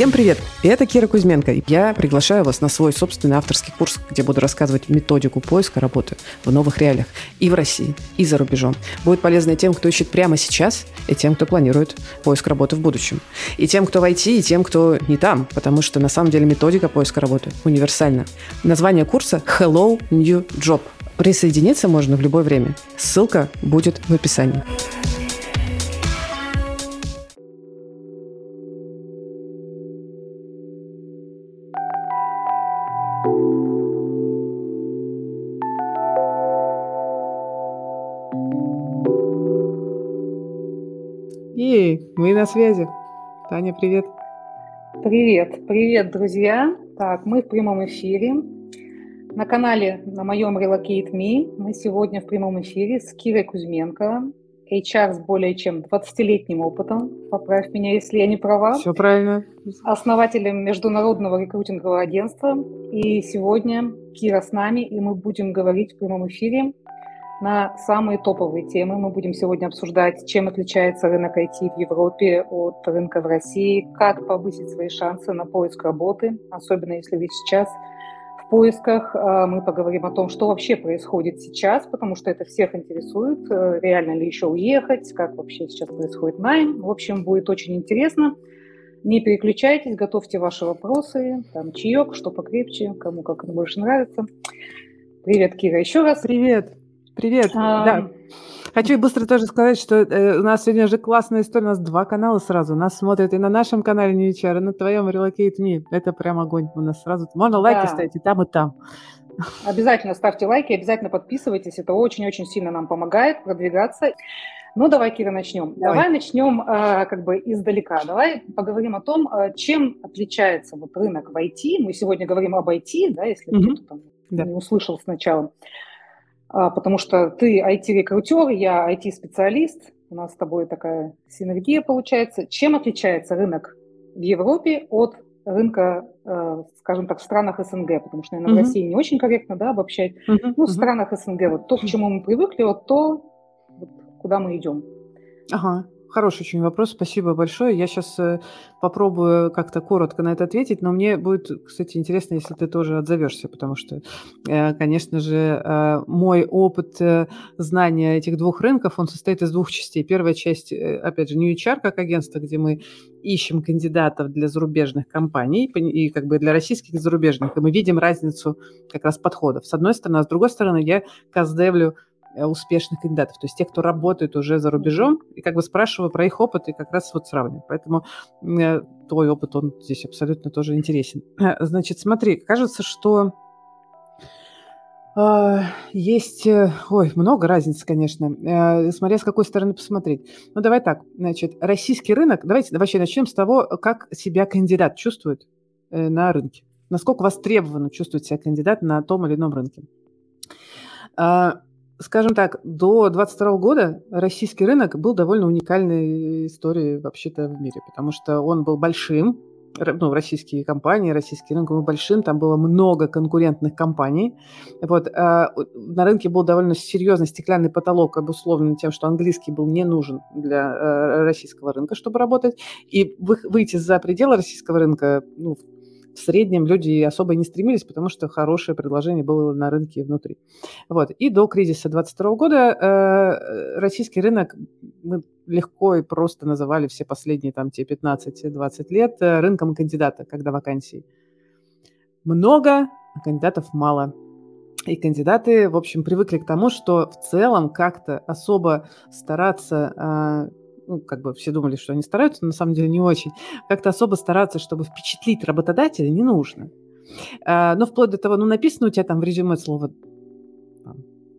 Всем привет! Это Кира Кузьменко. Я приглашаю вас на свой собственный авторский курс, где буду рассказывать методику поиска работы в новых реалиях и в России, и за рубежом. Будет полезно тем, кто ищет прямо сейчас, и тем, кто планирует поиск работы в будущем. И тем, кто в IT, и тем, кто не там, потому что на самом деле методика поиска работы универсальна. Название курса Hello New Job. Присоединиться можно в любое время. Ссылка будет в описании. Мы на связи. Таня, привет. Привет, привет, друзья. Так, мы в прямом эфире. На канале на моем Relocate Me мы сегодня в прямом эфире с Кирой Кузьменко, HR с более чем 20-летним опытом, поправь меня, если я не права. Все правильно. Основателем международного рекрутингового агентства. И сегодня Кира с нами, и мы будем говорить в прямом эфире на самые топовые темы. Мы будем сегодня обсуждать, чем отличается рынок IT в Европе от рынка в России, как повысить свои шансы на поиск работы, особенно если вы сейчас в поисках. А, мы поговорим о том, что вообще происходит сейчас, потому что это всех интересует. Э, реально ли еще уехать, как вообще сейчас происходит найм. В общем, будет очень интересно. Не переключайтесь, готовьте ваши вопросы, там чаек, что покрепче, кому как больше нравится. Привет, Кира, еще раз. Привет. Привет. А... Да. Хочу быстро тоже сказать, что э, у нас сегодня же классная история. У нас два канала сразу. Нас смотрят и на нашем канале New HR, и на твоем Relocate Me. Это прям огонь у нас сразу. Можно лайки да. ставить и там, и там. Обязательно ставьте лайки, обязательно подписывайтесь. Это очень-очень сильно нам помогает продвигаться. Ну, давай, Кира, начнем. Давай, давай начнем э, как бы издалека. Давай поговорим о том, э, чем отличается вот рынок в IT. Мы сегодня говорим об IT, да, если mm-hmm. кто-то там да. не услышал сначала. Потому что ты IT-рекрутер, я IT-специалист, у нас с тобой такая синергия получается. Чем отличается рынок в Европе от рынка, э, скажем так, в странах СНГ, потому что, наверное, mm-hmm. в России не очень корректно да, обобщать. Mm-hmm. Ну, в странах СНГ вот то, к чему мы привыкли, вот то, куда мы идем. Ага. Хороший очень вопрос, спасибо большое. Я сейчас э, попробую как-то коротко на это ответить, но мне будет, кстати, интересно, если ты тоже отзовешься, потому что, э, конечно же, э, мой опыт знания этих двух рынков, он состоит из двух частей. Первая часть, опять же, New HR как агентство, где мы ищем кандидатов для зарубежных компаний и как бы для российских и зарубежных, и мы видим разницу как раз подходов. С одной стороны, а с другой стороны, я каздевлю успешных кандидатов, то есть тех, кто работает уже за рубежом, и как бы спрашиваю про их опыт и как раз вот сравниваю. Поэтому э, твой опыт, он здесь абсолютно тоже интересен. Значит, смотри, кажется, что э, есть, э, ой, много разниц, конечно, э, смотря с какой стороны посмотреть. Ну, давай так, значит, российский рынок, давайте вообще начнем с того, как себя кандидат чувствует э, на рынке. Насколько востребованно чувствует себя кандидат на том или ином рынке. Скажем так, до 22 года российский рынок был довольно уникальной историей вообще-то в мире, потому что он был большим, ну, российские компании, российский рынок был большим, там было много конкурентных компаний. Вот, а на рынке был довольно серьезный стеклянный потолок, обусловленный тем, что английский был не нужен для э, российского рынка, чтобы работать. И выйти за пределы российского рынка, ну, в среднем люди особо не стремились, потому что хорошее предложение было на рынке внутри. Вот. И до кризиса 22 года э, российский рынок мы легко и просто называли все последние там те 15-20 лет э, рынком кандидата, когда вакансий много, а кандидатов мало. И кандидаты, в общем, привыкли к тому, что в целом как-то особо стараться а, ну, как бы все думали, что они стараются, но на самом деле не очень, как-то особо стараться, чтобы впечатлить работодателя, не нужно. А, но вплоть до того, ну, написано у тебя там в резюме слово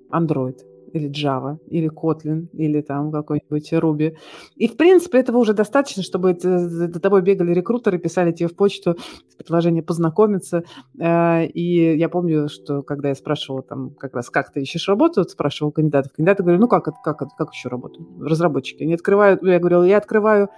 Android или Java, или Kotlin, или там какой-нибудь Ruby. И, в принципе, этого уже достаточно, чтобы за тобой бегали рекрутеры, писали тебе в почту предложение познакомиться. Э, и я помню, что когда я спрашивала там как раз, как ты ищешь работу, спрашивал кандидатов, кандидаты говорили, ну как, как, как еще работу? Разработчики. Они открывают, я говорила, я открываю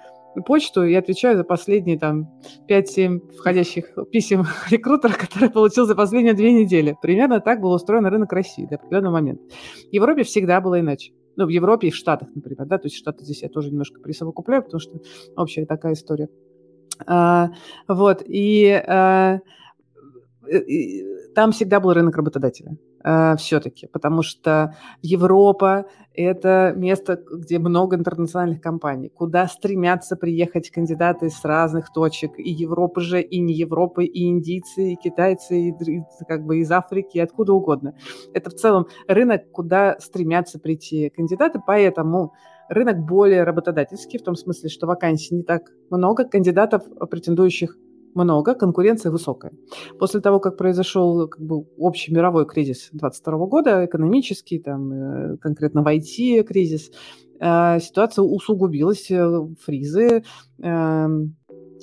почту и отвечаю за последние там 5-7 входящих писем рекрутера, которые получил за последние две недели. Примерно так был устроен рынок России до определенного момента. В Европе всегда было иначе. Ну, в Европе и в Штатах, например, да, то есть Штаты здесь я тоже немножко присовокупляю, потому что общая такая история. А, вот, и, а, и там всегда был рынок работодателя. Э, все-таки, потому что Европа – это место, где много интернациональных компаний, куда стремятся приехать кандидаты с разных точек, и Европы же, и не Европы, и индийцы, и китайцы, и как бы из Африки, и откуда угодно. Это в целом рынок, куда стремятся прийти кандидаты, поэтому рынок более работодательский, в том смысле, что вакансий не так много, кандидатов, претендующих много, конкуренция высокая. После того, как произошел как бы, общий мировой кризис 2022 года, экономический, там, э, конкретно в IT кризис, э, ситуация усугубилась, э, фризы, эм,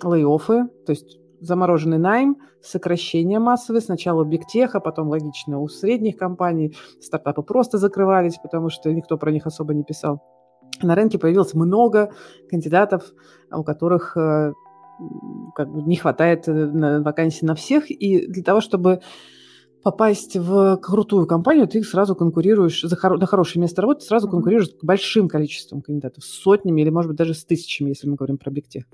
лей-оффы, то есть замороженный найм, сокращение массовое, сначала у бигтеха, потом, логично, у средних компаний, стартапы просто закрывались, потому что никто про них особо не писал. На рынке появилось много кандидатов, у которых как бы не хватает э, вакансий на всех, и для того, чтобы попасть в крутую компанию, ты сразу конкурируешь за хоро- на хорошее место работы, сразу конкурируешь с большим количеством кандидатов, с сотнями или, может быть, даже с тысячами, если мы говорим про бигтех.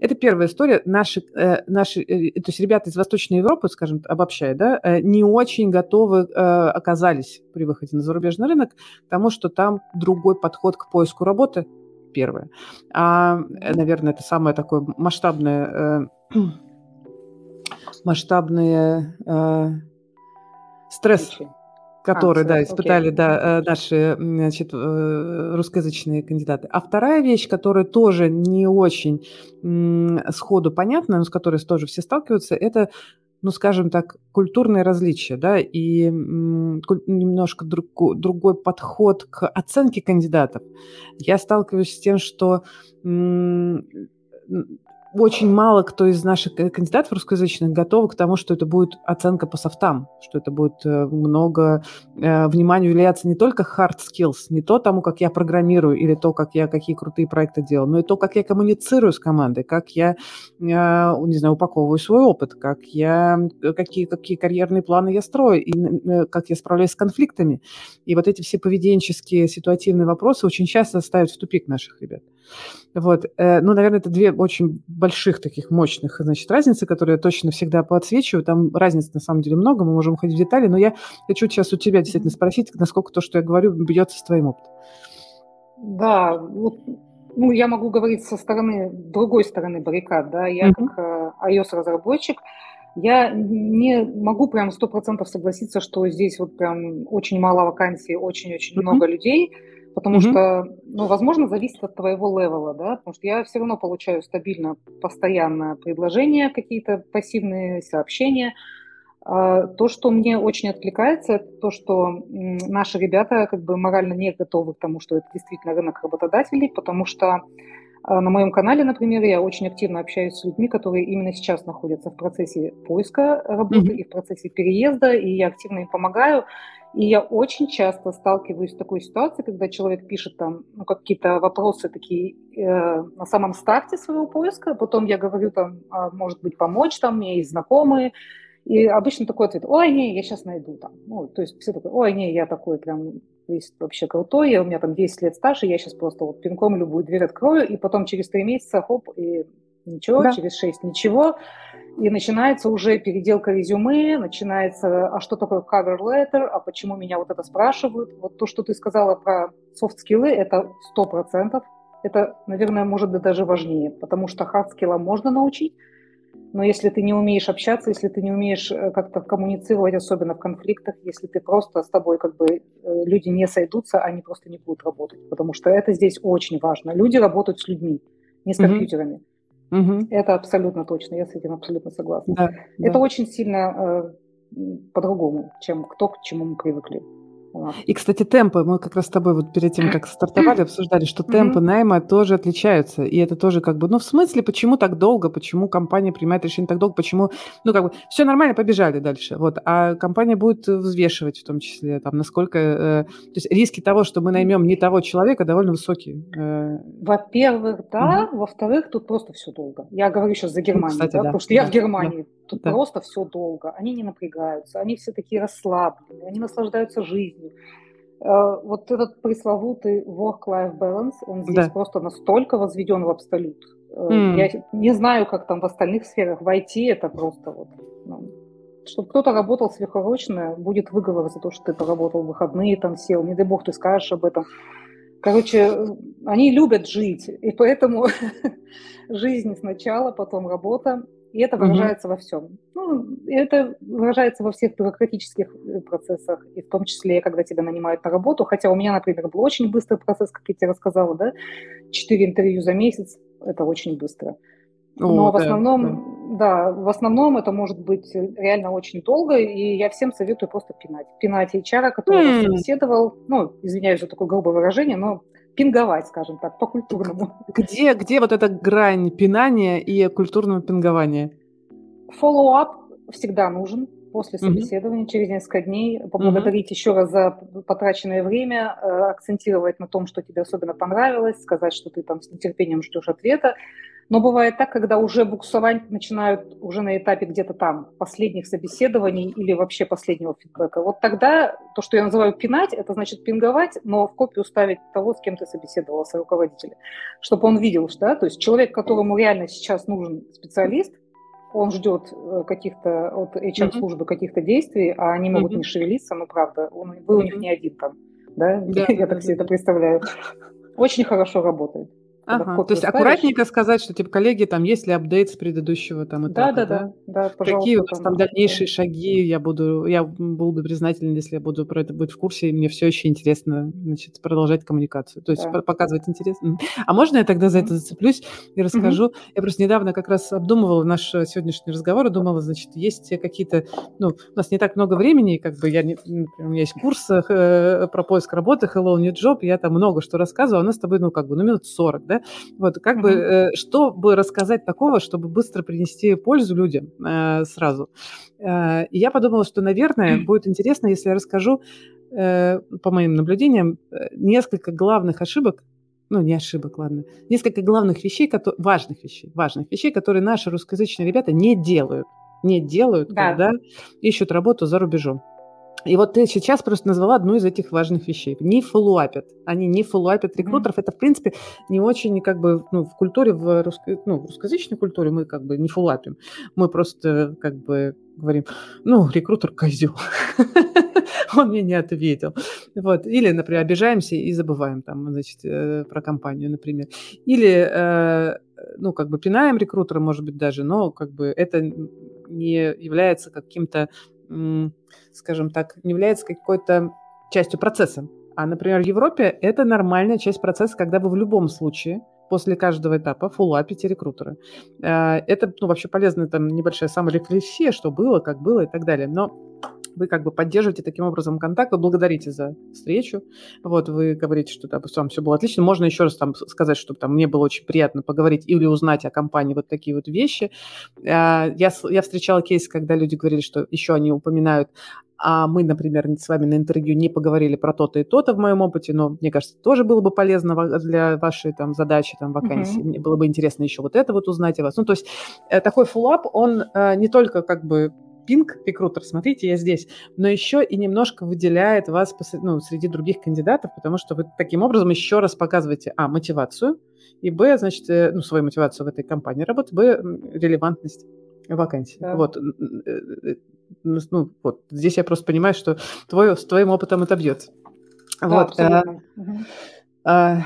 Это первая история. Наши, э, наши, э, то есть ребята из Восточной Европы, скажем, обобщая, да, э, не очень готовы э, оказались при выходе на зарубежный рынок к тому, что там другой подход к поиску работы, первое. А, э, наверное, это самое такое масштабное, э, масштабное э, стресс, который, а, да, испытали, окей. да, э, наши, значит, э, русскоязычные кандидаты. А вторая вещь, которая тоже не очень сходу понятна, но с которой тоже все сталкиваются, это ну, скажем так, культурные различия, да, и немножко друг, другой подход к оценке кандидатов. Я сталкиваюсь с тем, что очень мало кто из наших кандидатов русскоязычных готовы к тому, что это будет оценка по софтам, что это будет э, много э, внимания уделяться не только hard skills, не то тому, как я программирую или то, как я какие крутые проекты делаю, но и то, как я коммуницирую с командой, как я, э, не знаю, упаковываю свой опыт, как я, какие, какие карьерные планы я строю, и как я справляюсь с конфликтами. И вот эти все поведенческие ситуативные вопросы очень часто ставят в тупик наших ребят. Вот. Ну, наверное, это две очень больших таких мощных, значит, разницы, которые я точно всегда подсвечиваю. Там разниц на самом деле много, мы можем уходить в детали, но я хочу сейчас у тебя действительно спросить, насколько то, что я говорю, бьется с твоим опытом. Да, вот, ну, я могу говорить со стороны, другой стороны баррикад, да, я mm-hmm. как э, iOS-разработчик, я не могу прям сто процентов согласиться, что здесь вот прям очень мало вакансий, очень-очень mm-hmm. много людей, Потому mm-hmm. что, ну, возможно, зависит от твоего левела, да, потому что я все равно получаю стабильно, постоянно предложения, какие-то пассивные сообщения. А, то, что мне очень откликается, это то, что наши ребята как бы морально не готовы к тому, что это действительно рынок работодателей, потому что на моем канале, например, я очень активно общаюсь с людьми, которые именно сейчас находятся в процессе поиска работы mm-hmm. и в процессе переезда, и я активно им помогаю. И я очень часто сталкиваюсь с такой ситуацией, когда человек пишет там ну, какие-то вопросы такие э, на самом старте своего поиска, потом я говорю там, а, может быть, помочь там, у меня есть знакомые, и обычно такой ответ, ой, не, я сейчас найду там. Ну, то есть все такое, ой, не, я такой прям весь вообще крутой, у меня там 10 лет старше, я сейчас просто вот пинком любую дверь открою, и потом через 3 месяца, хоп, и ничего, да. через 6 ничего. И начинается уже переделка резюме, начинается, а что такое cover letter, а почему меня вот это спрашивают. Вот то, что ты сказала про софт-скиллы, это сто процентов. Это, наверное, может быть даже важнее, потому что хард-скиллам можно научить, но если ты не умеешь общаться, если ты не умеешь э, как-то коммуницировать, особенно в конфликтах, если ты просто с тобой как бы э, люди не сойдутся, они просто не будут работать, потому что это здесь очень важно. Люди работают с людьми, не с компьютерами. Mm-hmm. Угу. Это абсолютно точно, я с этим абсолютно согласна. Да, это да. очень сильно э, по-другому, чем кто к чему мы привыкли. И, кстати, темпы, мы как раз с тобой вот перед тем, как стартовали, обсуждали, что темпы найма тоже отличаются. И это тоже как бы, ну, в смысле, почему так долго, почему компания принимает решение так долго, почему, ну, как бы, все нормально, побежали дальше. Вот. А компания будет взвешивать в том числе, там, насколько... Э, то есть риски того, что мы наймем не того человека, довольно высокие. Э. Во-первых, да. Угу. Во-вторых, тут просто все долго. Я говорю сейчас за Германию, кстати, да, да, потому что да, я в Германии. Тут да. просто все долго. Они не напрягаются, они все такие расслабленные, они наслаждаются жизнью. Э, вот этот пресловутый work-life balance, он здесь да. просто настолько возведен в абсолют. Mm. Я не знаю, как там в остальных сферах. В IT это просто вот... Ну, чтобы кто-то работал сверхурочно, будет выговор за то, что ты поработал в выходные, там сел, не дай бог ты скажешь об этом. Короче, они любят жить, и поэтому жизнь сначала, потом работа, и это выражается угу. во всем. Ну, это выражается во всех бюрократических э, процессах, и в том числе, когда тебя нанимают на работу. Хотя у меня, например, был очень быстрый процесс, как я тебе рассказала, да, четыре интервью за месяц, это очень быстро. Но О, в основном, да. да, в основном это может быть реально очень долго, и я всем советую просто пинать. Пинать HR, который mm. собеседовал, ну, извиняюсь за такое грубое выражение, но пинговать, скажем так, по-культурному. Где, где вот эта грань пинания и культурного пингования? Follow-up всегда нужен после собеседования, mm-hmm. через несколько дней, поблагодарить mm-hmm. еще раз за потраченное время, э, акцентировать на том, что тебе особенно понравилось, сказать, что ты там с нетерпением ждешь ответа. Но бывает так, когда уже буксовать начинают уже на этапе где-то там последних собеседований или вообще последнего фидбэка. Вот тогда то, что я называю пинать, это значит пинговать, но в копию ставить того, с кем ты собеседовался, руководителя, чтобы он видел, что, да, то есть человек, которому реально сейчас нужен специалист, он ждет э, каких-то от HR-службы каких-то действий, а они могут mm-hmm. не шевелиться, ну правда, он, вы у них не один там, да, да я так себе это представляю. Очень хорошо работает. Ага, то есть ставишь. аккуратненько сказать, что типа коллеги, там есть ли апдейт с предыдущего там этапа, да? Да, да, да, да Какие у вас там дальнейшие да. шаги, я буду, я был бы признателен, если я буду про это быть в курсе, и мне все еще интересно, значит, продолжать коммуникацию, то есть да. показывать интерес. А можно я тогда за это зацеплюсь и расскажу? Угу. Я просто недавно как раз обдумывала наш э, сегодняшний разговор и думала, значит, есть какие-то, ну, у нас не так много времени, как бы я, не, у меня есть курс э, про поиск работы Hello New Job, я там много что рассказываю, а у нас с тобой, ну, как бы, ну, минут 40, да, вот, как mm-hmm. бы, э, что бы рассказать такого, чтобы быстро принести пользу людям э, сразу. Э, и я подумала, что, наверное, mm-hmm. будет интересно, если я расскажу, э, по моим наблюдениям, э, несколько главных ошибок, ну, не ошибок, ладно, несколько главных вещей, которые, важных вещей, важных вещей, которые наши русскоязычные ребята не делают, не делают, да. когда ищут работу за рубежом. И вот ты сейчас просто назвала одну из этих важных вещей. Не фоллоуапят. Они не фоллоуапят рекрутеров. Mm-hmm. Это, в принципе, не очень как бы ну, в культуре, в, русско... ну, в русскоязычной культуре мы как бы не фоллоуапим. Мы просто как бы говорим, ну, рекрутер козел. Он мне не ответил. Вот. Или, например, обижаемся и забываем там, значит, э, про компанию, например. Или, э, ну, как бы пинаем рекрутера, может быть, даже, но как бы это не является каким-то скажем так, не является какой-то частью процесса. А, например, в Европе это нормальная часть процесса, когда вы в любом случае после каждого этапа фуллапите рекрутера. Э, это ну, вообще полезная там небольшая саморефлексия, что было, как было и так далее. Но вы как бы поддерживаете таким образом контакт, вы благодарите за встречу, вот, вы говорите, что да, все было отлично, можно еще раз там сказать, что там мне было очень приятно поговорить или узнать о компании вот такие вот вещи. Э, я, я встречала кейс, когда люди говорили, что еще они упоминают, а мы, например, с вами на интервью не поговорили про то-то и то-то в моем опыте, но мне кажется, тоже было бы полезно для вашей там задачи, там вакансии. Mm-hmm. Мне было бы интересно еще вот это вот узнать о вас. Ну, то есть э, такой фуллап, он э, не только как бы пинг, рекрутер, смотрите, я здесь, но еще и немножко выделяет вас ну, среди других кандидатов, потому что вы таким образом еще раз показываете, а, мотивацию, и, б, значит, э, ну, свою мотивацию в этой компании работы, б, релевантность вакансии. Да. Вот. Э, э, ну, вот. Здесь я просто понимаю, что твой, с твоим опытом это бьется. Да, вот. А, а,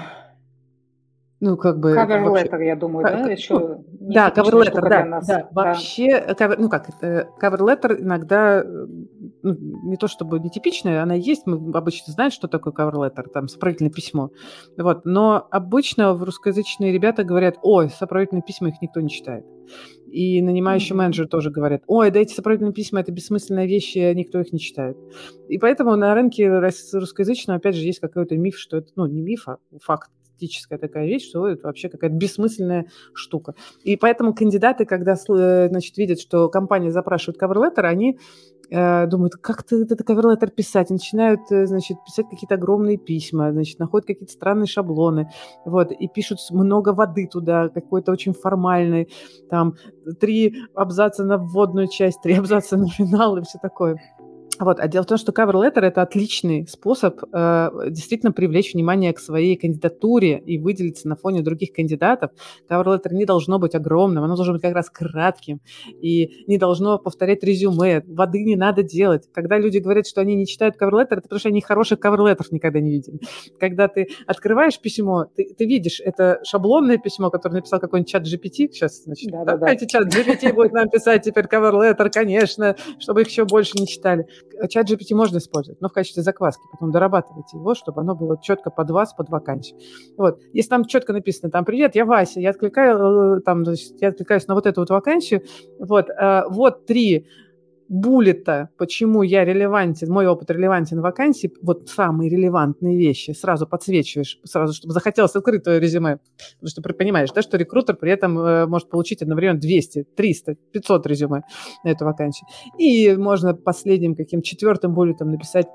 ну, как бы... Cover вообще... letter, я думаю, да? Еще да, cover letter, да, нас. да. Вообще, cover, ну как, cover letter иногда ну, не то чтобы нетипичная, она есть, мы обычно знаем, что такое cover letter, там, сопроводительное письмо. Вот, но обычно в русскоязычные ребята говорят, ой, сопроводительные письма их никто не читает. И нанимающий mm-hmm. менеджер тоже говорят, ой, да эти сопроводительные письма, это бессмысленные вещи, никто их не читает. И поэтому на рынке русскоязычного, опять же, есть какой-то миф, что это, ну, не миф, а факт, фантастическая такая вещь, что это вообще какая-то бессмысленная штука. И поэтому кандидаты, когда э, значит, видят, что компания запрашивает cover они э, думают, как ты этот cover писать, и начинают, э, значит, писать какие-то огромные письма, значит, находят какие-то странные шаблоны, вот, и пишут много воды туда, какой-то очень формальный, там, три абзаца на вводную часть, три абзаца на финал и все такое. Вот. А дело в том, что cover letter – это отличный способ э, действительно привлечь внимание к своей кандидатуре и выделиться на фоне других кандидатов. Cover letter не должно быть огромным, оно должно быть как раз кратким и не должно повторять резюме. Воды не надо делать. Когда люди говорят, что они не читают cover letter, это потому что они хороших cover letter никогда не видели. Когда ты открываешь письмо, ты, ты видишь, это шаблонное письмо, которое написал какой-нибудь чат GPT. Сейчас, значит, да, да, давайте да. чат GPT будет нам писать теперь cover letter, конечно, чтобы их еще больше не читали чат GPT можно использовать, но в качестве закваски. Потом дорабатывайте его, чтобы оно было четко под вас, под вакансию. Вот. Если там четко написано, там, привет, я Вася, я, откликаю, э, там, значит, я откликаюсь на вот эту вот вакансию, вот, э, вот три буллета, почему я релевантен, мой опыт релевантен в вакансии, вот самые релевантные вещи сразу подсвечиваешь, сразу, чтобы захотелось открыть твое резюме. Потому что понимаешь, да, что рекрутер при этом э, может получить одновременно 200, 300, 500 резюме на эту вакансию. И можно последним каким четвертым буллетом написать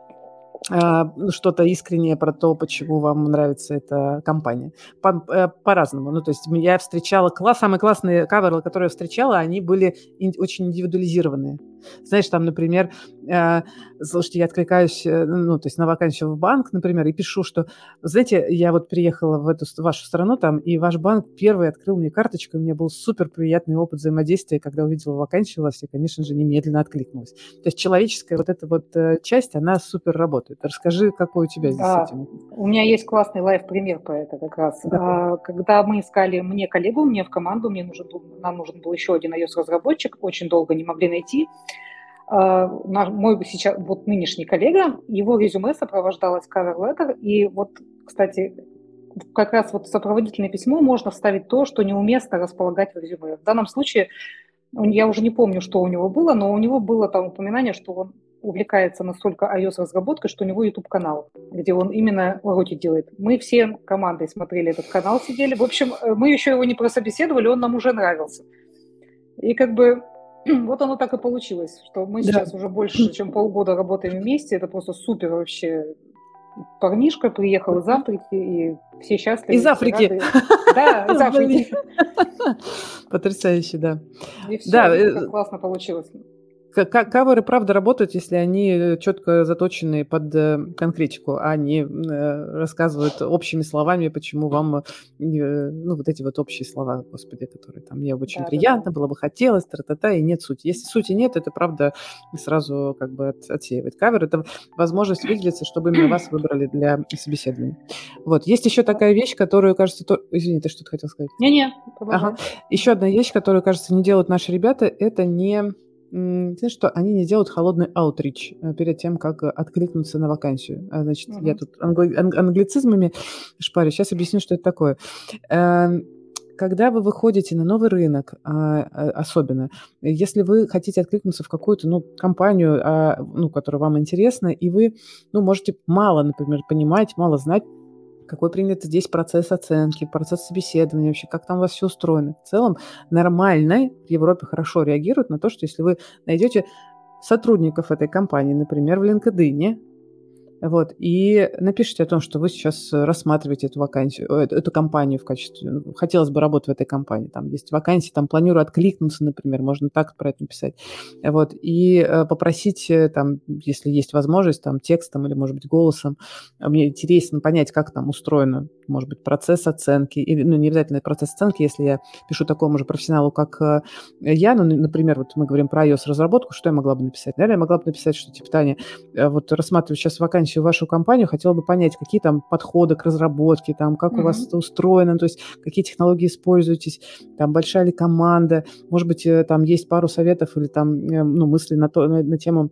а, ну, что-то искреннее про то, почему вам нравится эта компания. По, э, по-разному. Ну, то есть я встречала класс, самые классные каверы, которые я встречала, они были ин, очень индивидуализированные. Знаешь, там, например, э, слушайте, я откликаюсь, э, ну, то есть на вакансию в банк, например, и пишу, что, знаете, я вот приехала в эту в вашу страну там, и ваш банк первый открыл мне карточку, и у меня был супер приятный опыт взаимодействия, когда увидела вакансию у вас, я, конечно же, немедленно откликнулась. То есть человеческая вот эта вот э, часть, она супер работает. Расскажи, какой у тебя здесь да, этим? У меня есть классный лайв-пример по это как раз. Да. А, когда мы искали мне коллегу, мне в команду, мне нужен был, нам нужен был еще один iOS-разработчик, очень долго не могли найти. А, мой сейчас вот нынешний коллега, его резюме сопровождалось cover letter, и вот, кстати, как раз вот сопроводительное письмо можно вставить то, что неуместно располагать в резюме. В данном случае я уже не помню, что у него было, но у него было там упоминание, что он увлекается настолько iOS-разработкой, что у него YouTube-канал, где он именно уроки делает. Мы все командой смотрели этот канал, сидели. В общем, э, мы еще его не прособеседовали, он нам уже нравился. И как бы вот оно так и получилось, что мы да. сейчас уже больше, чем полгода работаем вместе. Это просто супер вообще. Парнишка приехал из Африки, и все счастливы. Из Африки. Да, из Африки. Потрясающе, да. И все, да, э, классно получилось. Каверы, правда, работают, если они э, четко заточены под э, конкретику, а не э, рассказывают общими словами, почему вам, ну, вот эти вот общие слова, господи, которые там, мне очень да, приятно, да, да. было бы хотелось, тра-та-та, и нет сути. Если сути нет, это, правда, сразу как бы от, отсеивает. Кавер – это возможность выделиться, чтобы именно вас выбрали для собеседования. Вот. Есть еще такая вещь, которую, кажется, то... Извини, ты что-то хотел сказать? Не-не, ага. Еще одна вещь, которую, кажется, не делают наши ребята, это не знаешь что, они не делают холодный аутрич э, перед тем, как э, откликнуться на вакансию. А, значит, я тут англи- англицизмами шпарю. Сейчас объясню, что это такое. Эм, когда вы выходите на новый рынок, а, а, особенно, если вы хотите откликнуться в какую-то ну, компанию, ну, которая вам интересна, и вы ну, можете мало, например, понимать, мало знать какой принят здесь процесс оценки, процесс собеседования, вообще как там у вас все устроено. В целом нормально в Европе хорошо реагируют на то, что если вы найдете сотрудников этой компании, например, в LinkedIn, вот, и напишите о том, что вы сейчас рассматриваете эту вакансию, э, эту, компанию в качестве, ну, хотелось бы работать в этой компании, там есть вакансии, там планирую откликнуться, например, можно так про это написать, вот, и э, попросить, э, там, если есть возможность, там, текстом или, может быть, голосом, мне интересно понять, как там устроено может быть, процесс оценки, или, ну, не обязательно процесс оценки, если я пишу такому же профессионалу, как э, я, ну, например, вот мы говорим про iOS-разработку, что я могла бы написать? Наверное, я могла бы написать, что, типа, Таня, э, вот рассматриваю сейчас вакансию в вашу компанию, хотела бы понять, какие там подходы к разработке, там, как mm-hmm. у вас это устроено, то есть какие технологии используетесь, там, большая ли команда, может быть, э, там есть пару советов или там, ну, мысли на, то, на, на тему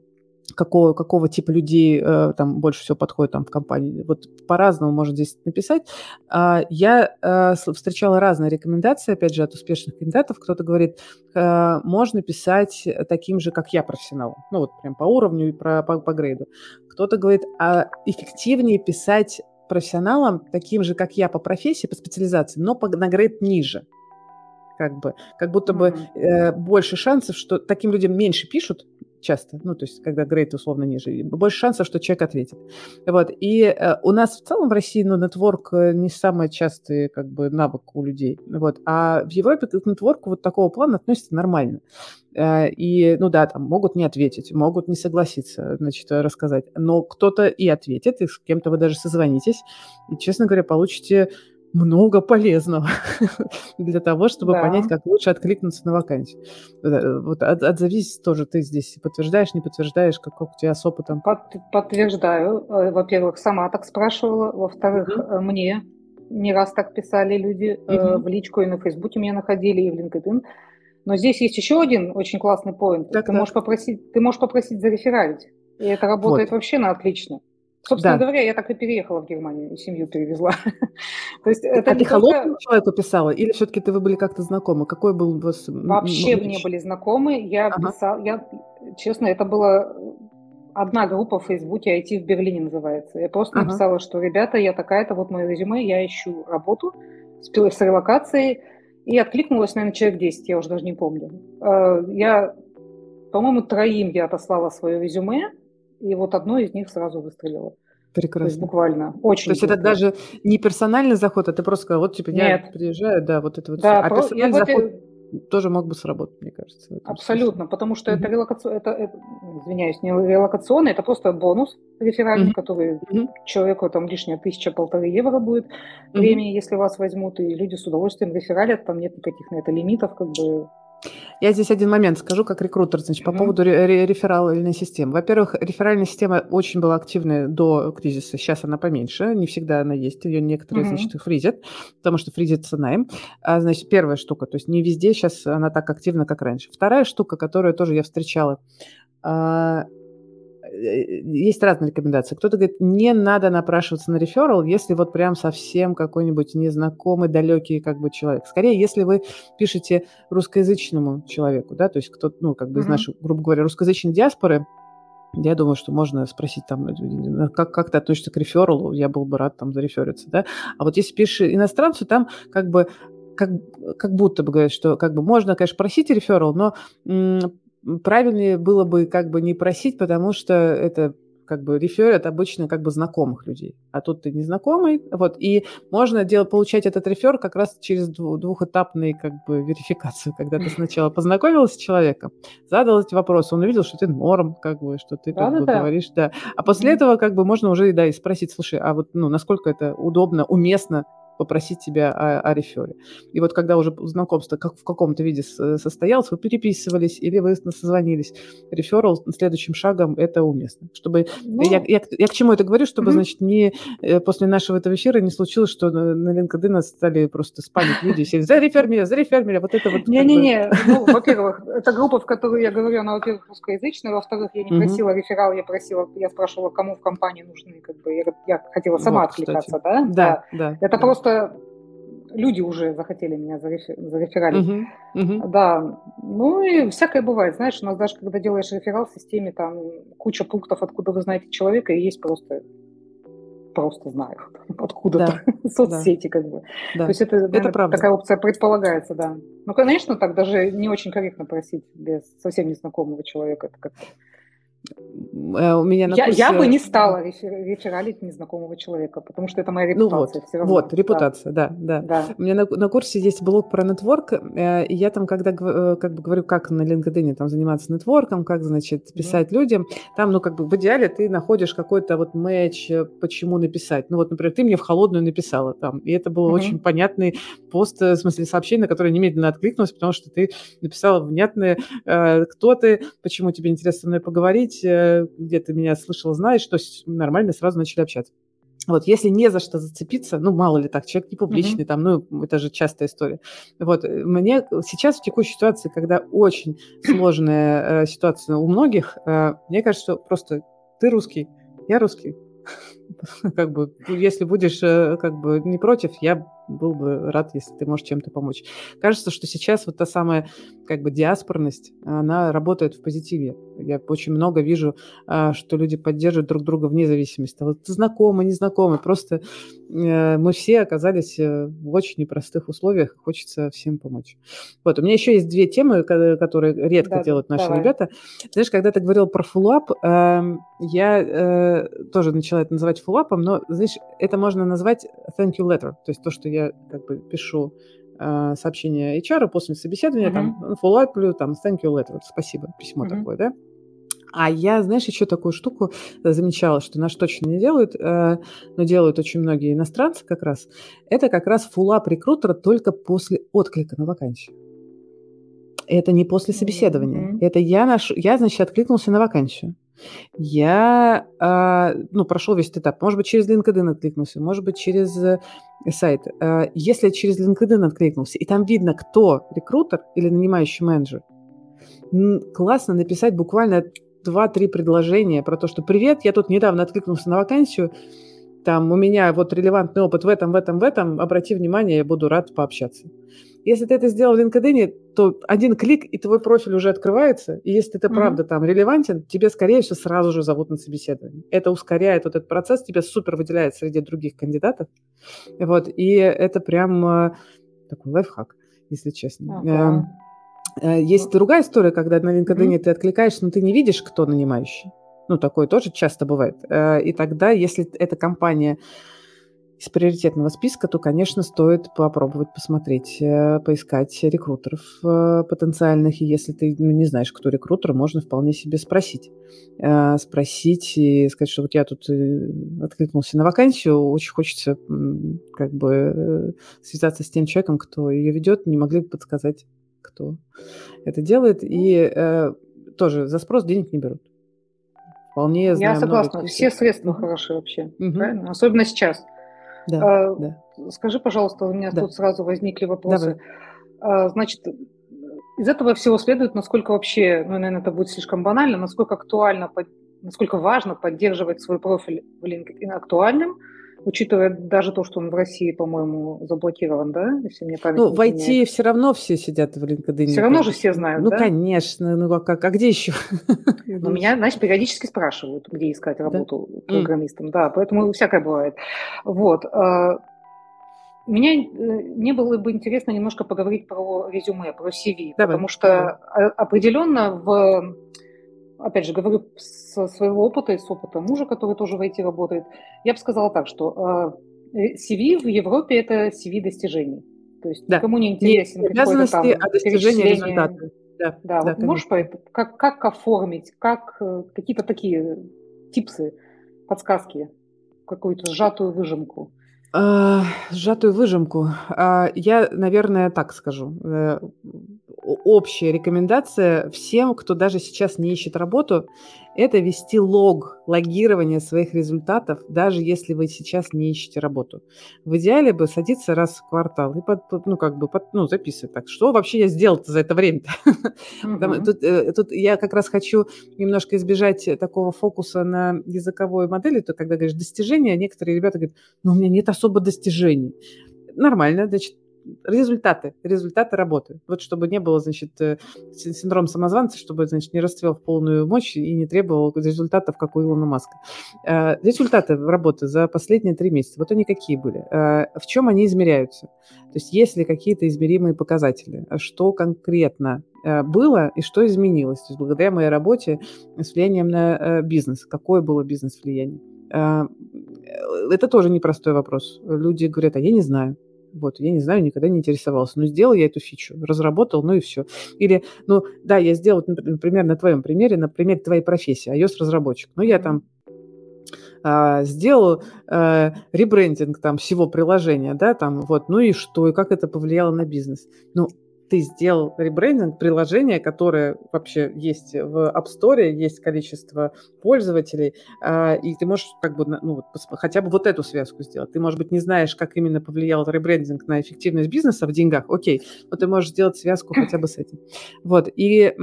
какого, какого типа людей э, там больше всего подходит там в компании. Вот по-разному можно здесь написать. А, я э, встречала разные рекомендации, опять же, от успешных кандидатов. Кто-то говорит, э, можно писать таким же, как я, профессионалом. Ну вот прям по уровню и про, по, по грейду. Кто-то говорит, а эффективнее писать профессионалам таким же, как я по профессии, по специализации, но по, на грейд ниже как бы, как будто бы э, больше шансов, что таким людям меньше пишут, часто. Ну, то есть, когда грейд условно ниже. Больше шансов, что человек ответит. Вот. И э, у нас в целом в России, ну, нетворк э, не самый частый, как бы, навык у людей. Вот. А в Европе к нетворку вот такого плана относится нормально. Э, и, ну да, там могут не ответить, могут не согласиться, значит, рассказать. Но кто-то и ответит, и с кем-то вы даже созвонитесь. И, честно говоря, получите много полезного для того, чтобы да. понять, как лучше откликнуться на вакансию. Э, вот от, отзовись тоже, ты здесь подтверждаешь, не подтверждаешь, как, как у тебя с опытом? Под, подтверждаю. Э, во-первых, сама так спрашивала. Во-вторых, mm-hmm. мне не раз так писали люди mm-hmm. в личку и на Фейсбуке меня находили, и в LinkedIn. Но здесь есть еще один очень классный поинт. Так, ты, так. Можешь попросить, ты можешь попросить зарефералить. И это работает вот. вообще на отлично. Собственно да. говоря, я так и переехала в Германию, и семью перевезла. То есть это а ты холодному человеку писала, или все-таки ты вы были как-то знакомы? Какой был у вас... Вообще не были знакомы. Я ага. писала, я, честно, это была одна группа в Фейсбуке, IT в Берлине называется. Я просто ага. написала, что, ребята, я такая-то, вот мое резюме, я ищу работу с, с релокацией, и откликнулось, наверное, человек 10, я уже даже не помню. Э, я, по-моему, троим я отослала свое резюме, и вот одно из них сразу выстрелило. Прекрасно. То есть буквально. Очень. То есть это даже не персональный заход, а ты просто сказал, вот типа Нет. я приезжаю, да, вот это вот. Да, все. А персональный заход этой... тоже мог бы сработать, мне кажется. Абсолютно, смысле. потому что mm-hmm. это релокационный, это, это, извиняюсь, не релокационный, это просто бонус реферальный, mm-hmm. который mm-hmm. человеку там лишняя тысяча-полторы евро будет mm-hmm. если вас возьмут, и люди с удовольствием рефералят, там нет никаких на это лимитов, как бы я здесь один момент скажу, как рекрутер, значит, по mm-hmm. поводу ре- реферальной системы. Во-первых, реферальная система очень была активная до кризиса, сейчас она поменьше, не всегда она есть, ее некоторые, mm-hmm. значит, фризят, потому что фризится найм. А, значит, первая штука, то есть не везде сейчас она так активна, как раньше. Вторая штука, которую тоже я встречала, а, есть разные рекомендации. Кто-то говорит, не надо напрашиваться на реферал, если вот прям совсем какой-нибудь незнакомый, далекий как бы человек. Скорее, если вы пишете русскоязычному человеку, да, то есть кто-то, ну, как бы mm-hmm. из нашей, грубо говоря, русскоязычной диаспоры, я думаю, что можно спросить там, э, как, как ты относишься к рефералу, я был бы рад там зарефериться, да. А вот если пишешь иностранцу, там как бы как, как будто бы говорят, что как бы можно, конечно, просить реферал, но правильнее было бы как бы не просить, потому что это как бы реферят обычно как бы знакомых людей. А тут ты незнакомый, вот, и можно делать, получать этот рефер как раз через двухэтапную как бы верификацию, когда ты сначала познакомился с человеком, задал эти вопросы, он увидел, что ты норм, как бы, что ты как да, бы да. говоришь, да. А после mm-hmm. этого как бы можно уже, да, и спросить, слушай, а вот, ну, насколько это удобно, уместно попросить тебя о, о рефере. И вот когда уже знакомство как в каком-то виде состоялось, вы переписывались или вы созвонились, реферал следующим шагом это уместно. Чтобы ну, я, я, я к чему это говорю, чтобы, угу. значит, не э, после нашего этого эфира не случилось, что на LinkedIn стали просто спамить люди, сели за рефермеля, за рефермеля, вот это вот. Не-не-не, ну, во-первых, это группа, в которой я говорю, она, во-первых, русскоязычная, во-вторых, я не просила реферал, я просила, я спрашивала, кому в компании нужны, как бы, я, я хотела сама вот, откликаться, да? Да, да. Это просто просто люди уже захотели меня зарефералить. Uh-huh, uh-huh. Да, ну и всякое бывает. Знаешь, у нас даже когда делаешь реферал в системе, там куча пунктов, откуда вы знаете человека, и есть просто просто знаю откуда-то да, соцсети да. как бы. Да. То есть это, наверное, это правда. такая опция предполагается, да. Ну, конечно, так даже не очень корректно просить без совсем незнакомого человека. Это как-то Э, у меня на я, курсе... я бы не стала рефералить незнакомого человека, потому что это моя репутация. Ну вот, все равно. вот репутация, да. да, да. да. У меня на, на курсе есть блог про нетворк, э, и я там, когда э, как бы говорю, как на LinkedIn там заниматься нетворком, как, значит, писать mm людям, там, ну, как бы в идеале ты находишь какой-то вот матч, почему написать. Ну, вот, например, ты мне в холодную написала там, и это был mm-hmm. очень понятный пост, в смысле сообщение, на которое немедленно откликнулось, потому что ты написала внятное, кто ты, почему тебе интересно со мной поговорить, быть, э, где ты меня слышал, знаешь, что нормально сразу начали общаться. Вот, если не за что зацепиться, ну, мало ли так, человек не публичный, mm-hmm. там, ну, это же частая история. Вот, э, мне сейчас в текущей ситуации, когда очень сложная э, ситуация у многих, э, мне кажется, что просто ты русский, я русский. Как бы, если будешь, э, как бы, не против, я был бы рад, если ты можешь чем-то помочь. Кажется, что сейчас вот та самая как бы диаспорность, она работает в позитиве. Я очень много вижу, а, что люди поддерживают друг друга вне зависимости. Вот знакомы, незнакомы, просто э, мы все оказались э, в очень непростых условиях, хочется всем помочь. Вот, у меня еще есть две темы, которые редко да, делают наши давай. ребята. Знаешь, когда ты говорил про фуллап, эм, я э, тоже начала это называть фуллапом, но, знаешь, это можно назвать thank you letter, то есть то, что я как бы пишу э, сообщение HR после собеседования, mm-hmm. там, follow там, thank you letter, спасибо, письмо mm-hmm. такое, да? А я, знаешь, еще такую штуку замечала, что наш точно не делают, э, но делают очень многие иностранцы как раз. Это как раз фуллап рекрутера только после отклика на вакансию. Это не после собеседования. Mm-hmm. Это я, наш, я, значит, откликнулся на вакансию. Я, э, ну, прошел весь этот этап. Может быть, через LinkedIn откликнулся, может быть, через э, сайт. Э, если через LinkedIn откликнулся, и там видно, кто рекрутер или нанимающий менеджер, классно написать буквально 2-3 предложения про то, что «Привет, я тут недавно откликнулся на вакансию, там у меня вот релевантный опыт в этом, в этом, в этом, обрати внимание, я буду рад пообщаться». Если ты это сделал в LinkedIn, то один клик, и твой профиль уже открывается. И если ты mm-hmm. правда там релевантен, тебе, скорее всего, сразу же зовут на собеседование. Это ускоряет вот этот процесс, тебя супер выделяет среди других кандидатов. Вот, и это прям э, такой лайфхак, если честно. Okay. Э, есть другая история, когда на LinkedIn mm-hmm. ты откликаешься, но ты не видишь, кто нанимающий. Ну, такое тоже часто бывает. Э, и тогда, если эта компания из приоритетного списка, то, конечно, стоит попробовать посмотреть, э, поискать рекрутеров э, потенциальных. И если ты ну, не знаешь, кто рекрутер, можно вполне себе спросить. Э, спросить и сказать, что вот я тут откликнулся на вакансию, очень хочется как бы связаться с тем человеком, кто ее ведет, не могли бы подсказать, кто это делает. И тоже за спрос денег не берут. Вполне я, я согласна. Много... Все средства хороши вообще, угу. правильно? Особенно сейчас. Да, а, да. Скажи, пожалуйста, у меня да. тут сразу возникли вопросы. А, значит, из этого всего следует, насколько вообще, ну, наверное, это будет слишком банально, насколько актуально, насколько важно поддерживать свой профиль в LinkedIn актуальным, учитывая даже то, что он в России, по-моему, заблокирован, да, если мне память Ну, в IT все равно все сидят в LinkedIn. Все равно же все знают, Ну, да? конечно, ну, а, как, а где еще? Ну, меня, значит, периодически спрашивают, где искать работу да? программистом, да, поэтому всякое бывает. Вот. Меня э, не было бы интересно немножко поговорить про резюме, про CV, Давай. потому что определенно в опять же, говорю со своего опыта и с опыта мужа, который тоже в IT работает, я бы сказала так, что э, CV в Европе – это CV достижений. То есть да. никому не интересен не обязанности, там а достижение результата. Да, да, да вот можешь по это, как, как оформить, как э, какие-то такие типсы, подсказки, какую-то сжатую выжимку? А, сжатую выжимку. А, я, наверное, так скажу. Общая рекомендация всем, кто даже сейчас не ищет работу, это вести лог, логирование своих результатов, даже если вы сейчас не ищете работу. В идеале бы садиться раз в квартал и под, ну, как бы под, ну, записывать так, что вообще я сделал за это время Тут, э, тут я как раз хочу немножко избежать такого фокуса на языковой модели, то когда говоришь достижения, некоторые ребята говорят, ну, у меня нет особо достижений. Нормально, значит, результаты, результаты работы. Вот чтобы не было, значит, э, синдром самозванца, чтобы, значит, не расцвел в полную мощь и не требовал результатов, как у Илона Маска. Э, результаты работы за последние три месяца, вот они какие были? Э, в чем они измеряются? То есть есть ли какие-то измеримые показатели? Что конкретно было и что изменилось? То есть благодаря моей работе с влиянием на бизнес. Какое было бизнес-влияние? Это тоже непростой вопрос. Люди говорят, а я не знаю. Вот, я не знаю, никогда не интересовался. Но сделал я эту фичу, разработал, ну и все. Или, ну, да, я сделал, например, на твоем примере, на примере твоей профессии, iOS-разработчик. Но я там а, сделал а, ребрендинг там всего приложения, да, там вот, ну и что, и как это повлияло на бизнес. Ну, ты сделал ребрендинг приложения, которое вообще есть в App Store, есть количество пользователей, а, и ты можешь как бы, ну, хотя бы вот эту связку сделать. Ты, может быть, не знаешь, как именно повлиял ребрендинг на эффективность бизнеса в деньгах, окей, но ты можешь сделать связку хотя бы с этим. Вот, и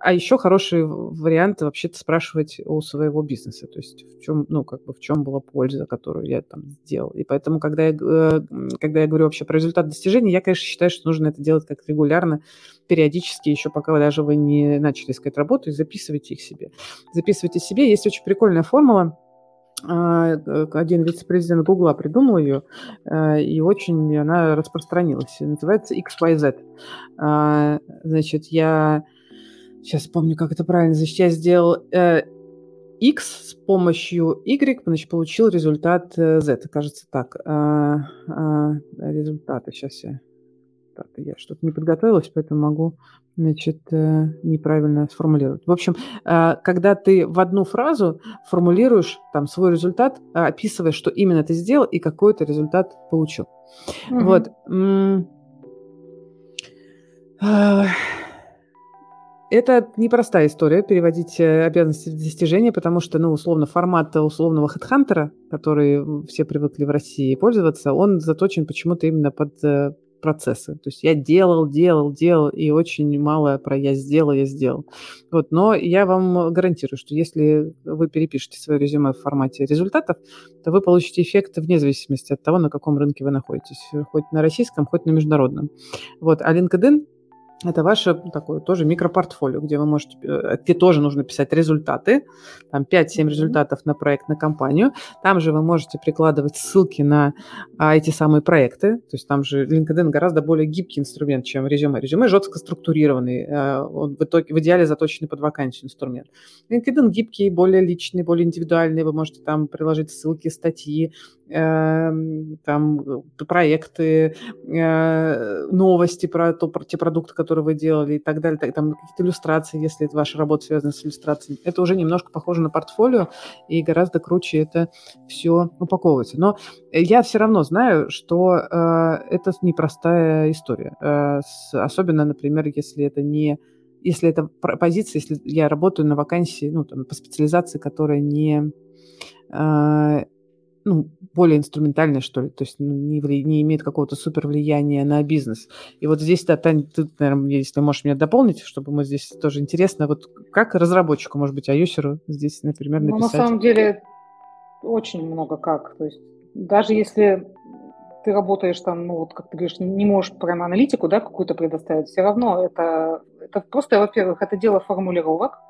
а еще хороший вариант вообще-то спрашивать у своего бизнеса, то есть в чем, ну, как бы в чем была польза, которую я там сделал. И поэтому, когда я, э, когда я говорю вообще про результат достижения, я, конечно, считаю, что нужно это делать как регулярно, периодически, еще пока даже вы не начали искать работу, и записывайте их себе. Записывайте себе. Есть очень прикольная формула, а, э, один вице-президент Гугла придумал ее, э, и очень она распространилась. Называется XYZ. А, значит, я сейчас помню, как это правильно. Значит, я сделал э, X с помощью Y, значит, получил результат Z. Кажется, так. А, результаты. Сейчас я так, я что-то не подготовилась, поэтому могу значит, э, неправильно сформулировать. В общем, э, когда ты в одну фразу формулируешь там свой результат, э, описывая, что именно ты сделал и какой ты результат получил. Угу. Вот. Это непростая история, переводить обязанности в достижения, потому что, ну, условно, формат условного хедхантера, который все привыкли в России пользоваться, он заточен почему-то именно под процессы. То есть я делал, делал, делал, и очень мало про я сделал, я сделал. Вот, но я вам гарантирую, что если вы перепишете свое резюме в формате результатов, то вы получите эффект вне зависимости от того, на каком рынке вы находитесь, хоть на российском, хоть на международном. Вот, а LinkedIn это ваше такое тоже микропортфолио, где вы можете, э, где тоже нужно писать результаты, там 5-7 результатов на проект, на компанию. Там же вы можете прикладывать ссылки на а, эти самые проекты. То есть там же LinkedIn гораздо более гибкий инструмент, чем резюме. Резюме жестко структурированный, а, он в, итоге, в идеале заточенный под вакансию инструмент. LinkedIn гибкий, более личный, более индивидуальный. Вы можете там приложить ссылки, статьи, там э, проекты, э, новости про, то, про те продукты, которые вы делали и так далее, там какие-то иллюстрации, если это ваша работа связана с иллюстрациями. Это уже немножко похоже на портфолио, и гораздо круче это все упаковывается. Но я все равно знаю, что э, это непростая история. Особенно, например, если это не если это позиция, если я работаю на вакансии, ну, там, по специализации, которая не ну, более инструментальная, что ли, то есть ну, не, вли, не имеет какого-то супер влияния на бизнес. И вот здесь, да, Таня, ты, наверное, если можешь меня дополнить, чтобы мы здесь тоже интересно, вот как разработчику, может быть, iOS здесь, например, написать? Ну, на самом деле, очень много как. То есть даже если ты работаешь там, ну, вот как ты говоришь, не можешь прямо аналитику, да, какую-то предоставить, все равно это, это просто, во-первых, это дело формулировок,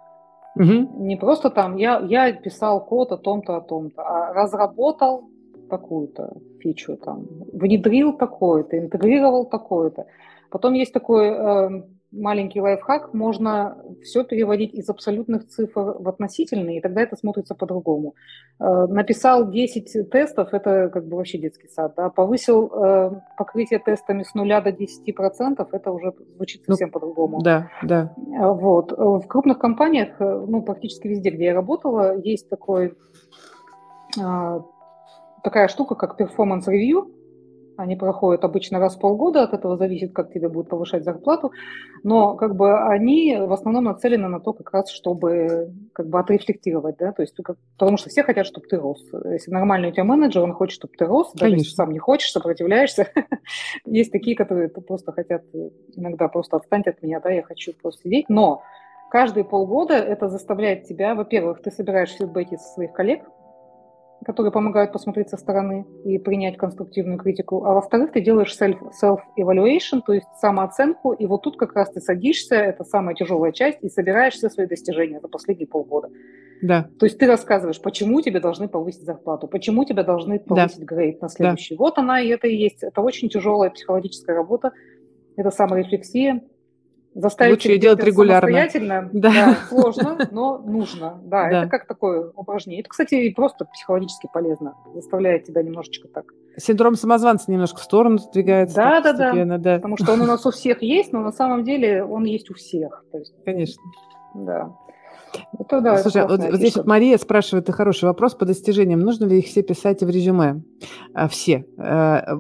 Угу. Не просто там я, я писал код о том-то, о том-то, а разработал такую-то фичу, там, внедрил такое-то, интегрировал такое-то. Потом есть такой э, маленький лайфхак, можно все переводить из абсолютных цифр в относительные, и тогда это смотрится по-другому. Э, написал 10 тестов, это как бы вообще детский сад, да? повысил э, покрытие тестами с нуля до 10%, это уже звучит ну, совсем ну, по-другому. Да, да. Э, вот. В крупных компаниях, ну, практически везде, где я работала, есть такой такая штука, как performance review, они проходят обычно раз в полгода, от этого зависит, как тебе будут повышать зарплату. Но как бы они в основном нацелены на то, как раз, чтобы как бы отрефлектировать, да, то есть потому что все хотят, чтобы ты рос. Если нормальный у тебя менеджер, он хочет, чтобы ты рос, даже если сам не хочешь, сопротивляешься. Есть такие, которые просто хотят иногда просто отстань от меня, да, я хочу просто сидеть. Но каждые полгода это заставляет тебя, во-первых, ты собираешь фидбэки со своих коллег, которые помогают посмотреть со стороны и принять конструктивную критику. А во-вторых, ты делаешь self-evaluation, то есть самооценку, и вот тут как раз ты садишься, это самая тяжелая часть, и собираешь все свои достижения за последние полгода. Да. То есть ты рассказываешь, почему тебе должны повысить зарплату, почему тебе должны повысить да. грейд на следующий. Да. Вот она, и это и есть. Это очень тяжелая психологическая работа, это саморефлексия. Заставить Лучше ее делать регулярно. Самостоятельно, да. да, сложно, но нужно. Да, да, это как такое упражнение. Это, кстати, просто психологически полезно. Заставляет тебя немножечко так. Синдром самозванца немножко в сторону сдвигается. Да, да, да, да. Потому что он у нас у всех есть, но на самом деле он есть у всех. То есть, Конечно. Да. Это, да, Слушай, вот здесь вот Мария спрашивает, это хороший вопрос по достижениям. Нужно ли их все писать в резюме? А, все. А,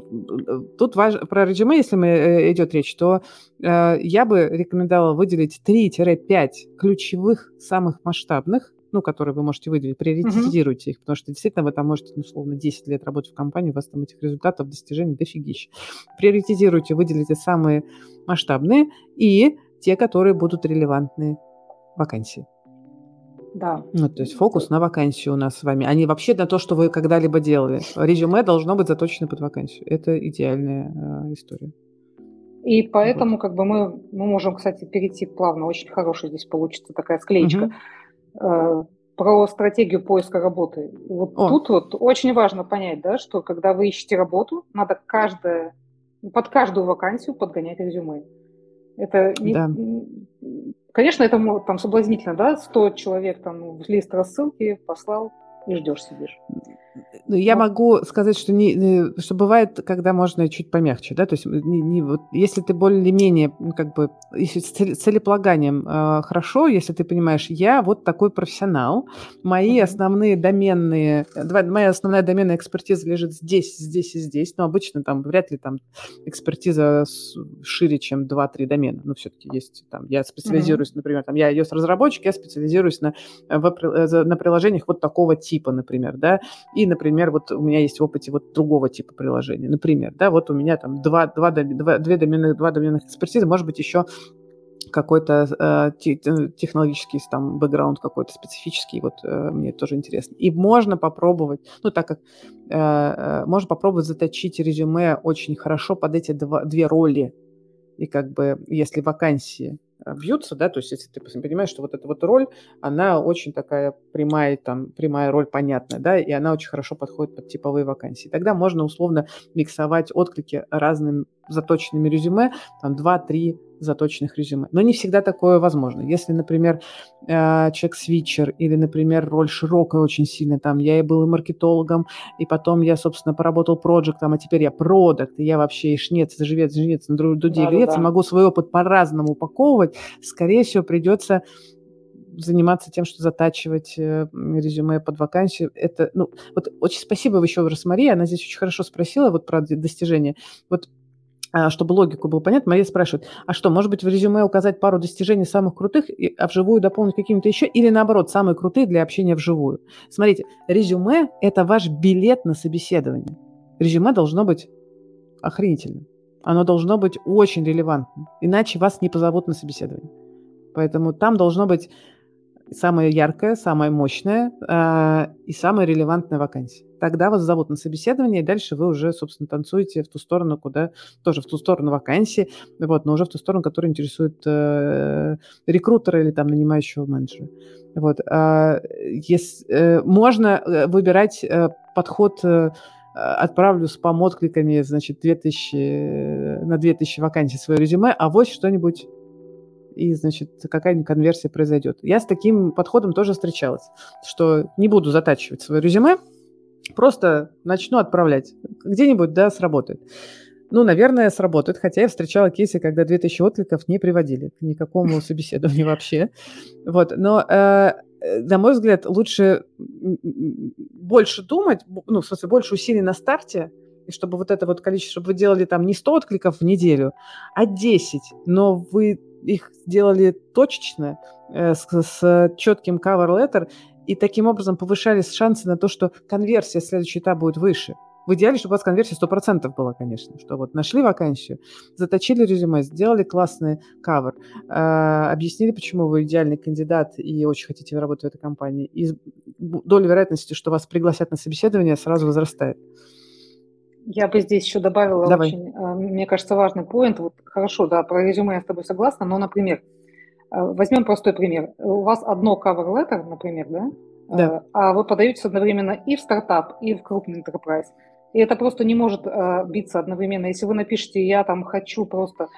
тут важ... про резюме, если мы, э, идет речь, то а, я бы рекомендовала выделить 3-5 ключевых, самых масштабных, ну, которые вы можете выделить, приоритизируйте uh-huh. их, потому что действительно вы там можете, ну, условно, 10 лет работать в компании, у вас там этих результатов, достижений дофигища. Приоритизируйте, выделите самые масштабные и те, которые будут релевантны вакансии. Да. Ну, то есть фокус на вакансию у нас с вами, а не вообще на то, что вы когда-либо делали. Резюме должно быть заточено под вакансию. Это идеальная э, история. И поэтому вот. как бы мы, мы можем, кстати, перейти плавно. Очень хорошая здесь получится такая склеечка. Угу. Э, про стратегию поиска работы. Вот О. тут вот очень важно понять, да, что когда вы ищете работу, надо каждое, под каждую вакансию подгонять резюме. Это не, да. Конечно, это там соблазнительно, да, 100 человек там лист рассылки послал, и ждешь, сидишь. Ну, я Но... могу сказать, что, не, что бывает, когда можно чуть помягче, да, то есть не, не, вот, если ты более-менее, как бы, если с целеполаганием э, хорошо, если ты понимаешь, я вот такой профессионал, мои mm-hmm. основные доменные, два, моя основная доменная экспертиза лежит здесь, здесь и здесь, но обычно там вряд ли там экспертиза шире, чем 2-3 домена, но все-таки есть там, я специализируюсь, mm-hmm. например, там, я iOS-разработчик, я специализируюсь на, э, в, э, на приложениях вот такого типа, например, да, и, например, вот у меня есть в опыте вот другого типа приложения. Например, да, вот у меня там два, два, два, две доменных, два доменных экспертизы, может быть, еще какой-то э, технологический там бэкграунд какой-то специфический, вот э, мне тоже интересно. И можно попробовать, ну так как э, э, можно попробовать заточить резюме очень хорошо под эти два, две роли. И как бы если вакансии бьются, да, то есть если ты понимаешь, что вот эта вот роль, она очень такая прямая, там, прямая роль понятная, да, и она очень хорошо подходит под типовые вакансии. Тогда можно условно миксовать отклики разным заточенными резюме, там 2-3 заточенных резюме. Но не всегда такое возможно. Если, например, э, человек свитчер или, например, роль широкая очень сильно, там, я и был и маркетологом, и потом я, собственно, поработал проектом, а теперь я продукт, и я вообще и шнец, живец, женец, на дуде да, да, могу свой опыт по-разному упаковывать, скорее всего, придется заниматься тем, что затачивать э, резюме под вакансию. Это, ну, вот очень спасибо еще раз Мария, она здесь очень хорошо спросила вот про достижения. Вот чтобы логику было понятно, Мария спрашивает, а что, может быть, в резюме указать пару достижений самых крутых, а вживую дополнить какими-то еще, или наоборот, самые крутые для общения вживую? Смотрите, резюме – это ваш билет на собеседование. Резюме должно быть охренительным. Оно должно быть очень релевантным, иначе вас не позовут на собеседование. Поэтому там должно быть самая яркая, самая мощная э, и самая релевантная вакансия. Тогда вас зовут на собеседование, и дальше вы уже, собственно, танцуете в ту сторону, куда тоже в ту сторону вакансии, вот, но уже в ту сторону, которая интересует э, рекрутера или там нанимающего менеджера. Вот. Э, если, э, можно э, выбирать э, подход э, отправлю спам-откликами, значит, 2000, э, на 2000 вакансий свое резюме, а вот что-нибудь и, значит, какая-нибудь конверсия произойдет. Я с таким подходом тоже встречалась, что не буду затачивать свое резюме, просто начну отправлять. Где-нибудь, да, сработает. Ну, наверное, сработает, хотя я встречала кейсы, когда 2000 откликов не приводили к никакому собеседованию вообще. Вот, но, э, на мой взгляд, лучше больше думать, ну, в смысле, больше усилий на старте, и чтобы вот это вот количество, чтобы вы делали там не 100 откликов в неделю, а 10, но вы их сделали точечно, э, с, с четким cover letter, и таким образом повышались шансы на то, что конверсия следующий этап будет выше. В идеале, чтобы у вас конверсия 100% была, конечно, что вот нашли вакансию, заточили резюме, сделали классный кавер, э, объяснили, почему вы идеальный кандидат и очень хотите работать в этой компании, и доля вероятности, что вас пригласят на собеседование, сразу возрастает. Я бы здесь еще добавила Давай. очень, э, мне кажется, важный поинт. Вот хорошо, да, про резюме я с тобой согласна, но, например, э, возьмем простой пример. У вас одно cover letter, например, да? Да. Э, а вы подаетесь одновременно и в стартап, и в крупный enterprise. И это просто не может биться одновременно. Если вы напишете, я там хочу просто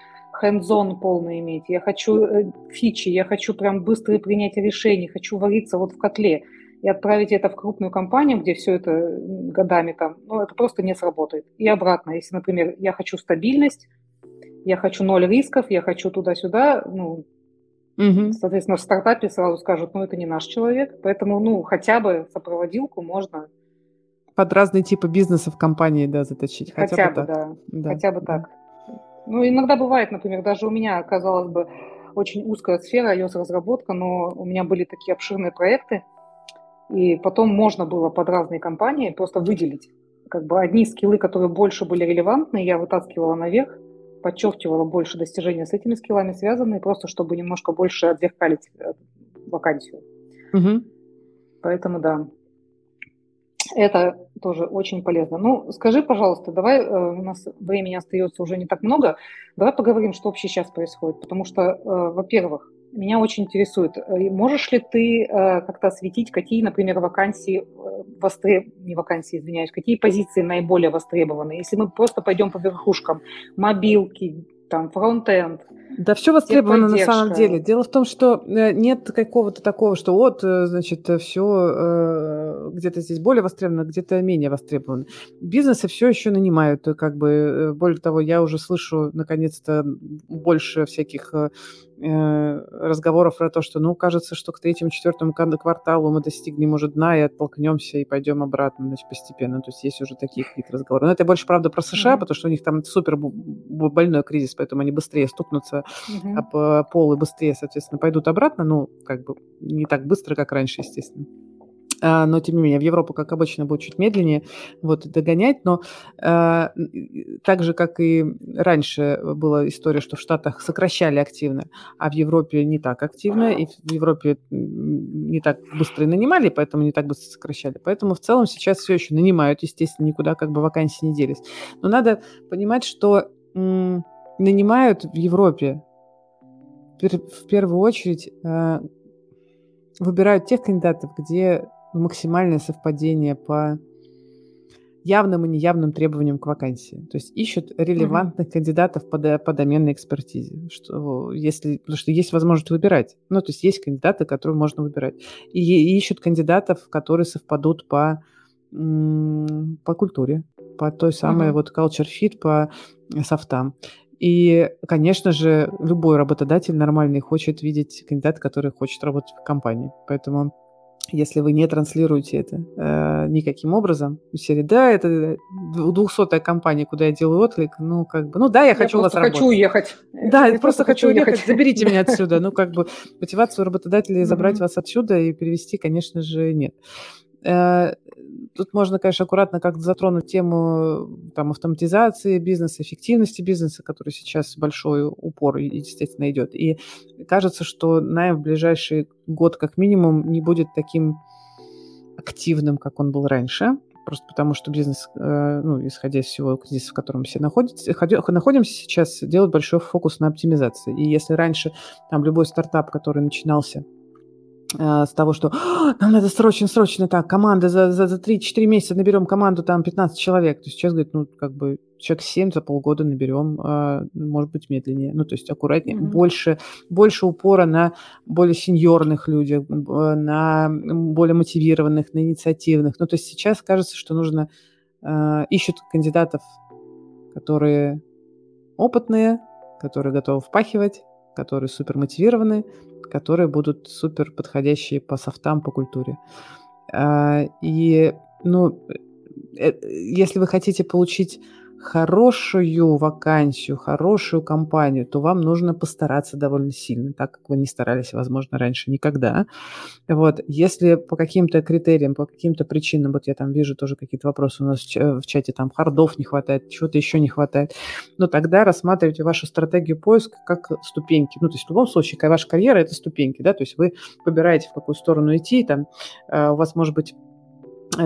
hands-on полный иметь, я хочу фичи, я хочу прям быстрое принятие решений, хочу вариться вот в котле – и отправить это в крупную компанию, где все это годами там, ну, это просто не сработает. И обратно, если, например, я хочу стабильность, я хочу ноль рисков, я хочу туда-сюда, ну, угу. соответственно, в стартапе сразу скажут, ну, это не наш человек, поэтому, ну, хотя бы сопроводилку можно под разные типы бизнеса в компании, да, заточить. Хотя, хотя бы, так. Да. да. Хотя бы да. так. Ну, иногда бывает, например, даже у меня, казалось бы, очень узкая сфера iOS-разработка, но у меня были такие обширные проекты, и потом можно было под разные компании просто выделить. Как бы одни скиллы, которые больше были релевантны, я вытаскивала наверх, подчеркивала больше достижения с этими скиллами связанные, просто чтобы немножко больше отзеркалить э, вакансию. Угу. Поэтому да, это тоже очень полезно. Ну, скажи, пожалуйста, давай, э, у нас времени остается уже не так много, давай поговорим, что вообще сейчас происходит. Потому что, э, во-первых, меня очень интересует, э, можешь ли ты как-то осветить, какие, например, вакансии, востреб... не вакансии, извиняюсь, какие позиции наиболее востребованы? Если мы просто пойдем по верхушкам, мобилки, там, фронт-энд, да, все востребовано на самом деле. Дело в том, что э, нет какого-то такого, что вот, э, значит, все э, где-то здесь более востребовано, где-то менее востребовано. Бизнесы все еще нанимают, как бы, более того, я уже слышу, наконец-то, больше всяких разговоров про то, что, ну, кажется, что к третьему-четвертому кварталу мы достигнем уже дна и оттолкнемся и пойдем обратно, значит, постепенно. То есть есть уже такие какие-то разговоры. Но это больше, правда, про США, mm-hmm. потому что у них там супер больной кризис, поэтому они быстрее стукнутся угу. об пол и быстрее, соответственно, пойдут обратно. Ну, как бы не так быстро, как раньше, естественно. А, но тем не менее в Европу, как обычно, будет чуть медленнее вот, догонять, но э, так же, как и раньше была история, что в Штатах сокращали активно, а в Европе не так активно, и в Европе не так быстро и нанимали, поэтому не так быстро сокращали. Поэтому в целом сейчас все еще нанимают, естественно, никуда как бы вакансии не делись. Но надо понимать, что нанимают в Европе в первую очередь э, выбирают тех кандидатов, где максимальное совпадение по явным и неявным требованиям к вакансии. То есть ищут релевантных mm-hmm. кандидатов по, по доменной экспертизе. Что, если, потому что есть возможность выбирать. Ну, то есть есть кандидаты, которые можно выбирать. И, и ищут кандидатов, которые совпадут по, по культуре, по той самой mm-hmm. вот culture fit, по софтам. И, конечно же, любой работодатель нормальный хочет видеть кандидата, который хочет работать в компании. Поэтому если вы не транслируете это э, никаким образом, в серии, да, это 200-я компания, куда я делаю отклик, ну, как бы, ну, да, я хочу я у вас работать. хочу уехать. Да, я, я просто хочу уехать, уехать, заберите меня отсюда. Ну, как бы, мотивацию работодателей забрать вас отсюда и перевести, конечно же, нет. Э, тут можно, конечно, аккуратно как-то затронуть тему там, автоматизации бизнеса, эффективности бизнеса, который сейчас большой упор, естественно, идет. И кажется, что найм в ближайший год как минимум не будет таким активным, как он был раньше, просто потому что бизнес, э, ну, исходя из всего кризиса, в котором все находятся, находимся сейчас, делает большой фокус на оптимизации. И если раньше там любой стартап, который начинался Э, с того, что нам надо срочно-срочно так, команда за, за, за 3-4 месяца наберем команду там 15 человек. То есть сейчас, говорит, ну, как бы человек 7 за полгода наберем, а, может быть, медленнее. Ну, то есть аккуратнее, mm-hmm. больше, больше упора на более сеньорных людях, на более мотивированных, на инициативных. Ну, то есть сейчас кажется, что нужно, э, ищут кандидатов, которые опытные, которые готовы впахивать, которые супер мотивированы, которые будут супер подходящие по софтам, по культуре. А, и, ну, э, если вы хотите получить хорошую вакансию, хорошую компанию, то вам нужно постараться довольно сильно, так как вы не старались, возможно, раньше никогда. Вот. Если по каким-то критериям, по каким-то причинам, вот я там вижу тоже какие-то вопросы у нас в чате, там хардов не хватает, чего-то еще не хватает, но тогда рассматривайте вашу стратегию поиска как ступеньки. Ну, то есть в любом случае ваша карьера – это ступеньки, да, то есть вы выбираете, в какую сторону идти, там э, у вас может быть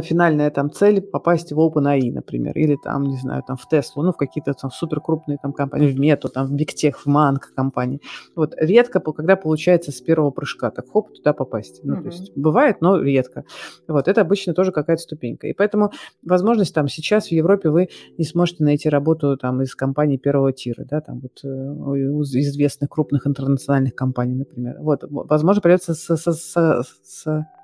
финальная там цель попасть в OpenAI, например, или там, не знаю, там в Теслу, ну, в какие-то там супер крупные там компании, в Мету, там в Бигтех, в Манк компании. Вот редко, когда получается с первого прыжка, так хоп, туда попасть. Ну, mm-hmm. то есть бывает, но редко. Вот, это обычно тоже какая-то ступенька. И поэтому возможность там сейчас в Европе вы не сможете найти работу там из компаний первого тира, да, там вот э, известных крупных интернациональных компаний, например. Вот, возможно, придется с, с, с, с Эм,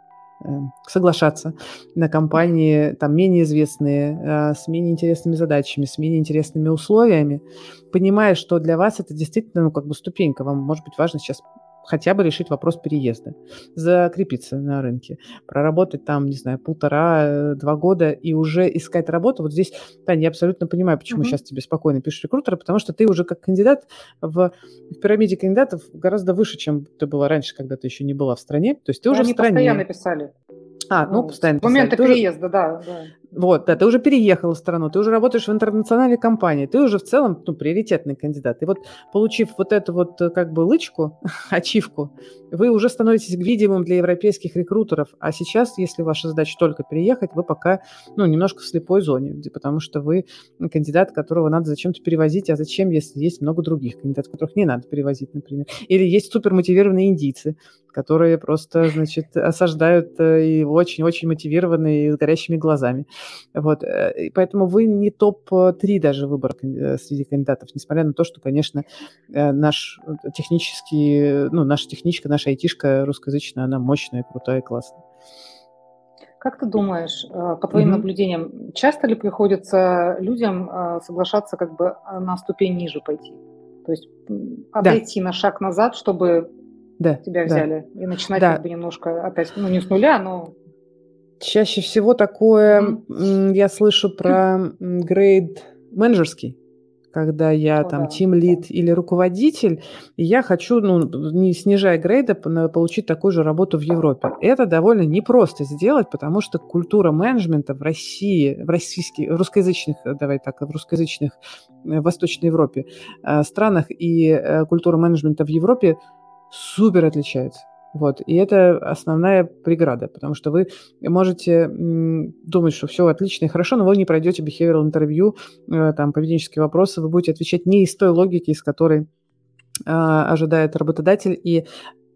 соглашаться на компании там менее известные, э, с менее интересными задачами, с менее интересными условиями, понимая, что для вас это действительно, ну, как бы ступенька, вам, может быть, важно сейчас хотя бы решить вопрос переезда, закрепиться на рынке, проработать там, не знаю, полтора-два года и уже искать работу. Вот здесь, Таня, я абсолютно понимаю, почему uh-huh. сейчас тебе спокойно пишут рекрутеры, потому что ты уже как кандидат в, в пирамиде кандидатов гораздо выше, чем ты была раньше, когда ты еще не была в стране. То есть ты Но уже в стране. постоянно писали. А, ну, ну постоянно. С момента переезда, да, да. Вот, да, ты уже переехал в страну, ты уже работаешь в интернациональной компании, ты уже в целом ну, приоритетный кандидат. И вот получив вот эту вот э, как бы лычку, ачивку, вы уже становитесь видимым для европейских рекрутеров. А сейчас, если ваша задача только переехать, вы пока ну, немножко в слепой зоне, потому что вы кандидат, которого надо зачем-то перевозить. А зачем, если есть много других кандидатов, которых не надо перевозить, например? Или есть супермотивированные индийцы, которые просто, значит, осаждают э, и очень-очень мотивированные и с горящими глазами. Вот. Э, поэтому вы не топ-3 даже выбор э, среди кандидатов, несмотря на то, что, конечно, наш технический, ну, наша техничка, наша айтишка русскоязычная, она мощная, крутая, классная. Как ты думаешь, по твоим mm-hmm. наблюдениям, часто ли приходится людям соглашаться как бы на ступень ниже пойти? То есть отойти да. на шаг назад, чтобы да, тебя взяли, да. и начинать да. как бы немножко опять, ну не с нуля, но... Чаще всего такое я слышу про грейд менеджерский, когда я там тим лид или руководитель, и я хочу, ну, не снижая грейда, получить такую же работу в Европе. Это довольно непросто сделать, потому что культура менеджмента в России, в российских, русскоязычных, давай так, в русскоязычных э, в Восточной Европе э, странах и э, культура менеджмента в Европе супер отличается. Вот. И это основная преграда, потому что вы можете думать, что все отлично и хорошо, но вы не пройдете behavioral интервью, э, там, поведенческие вопросы, вы будете отвечать не из той логики, из которой э, ожидает работодатель, и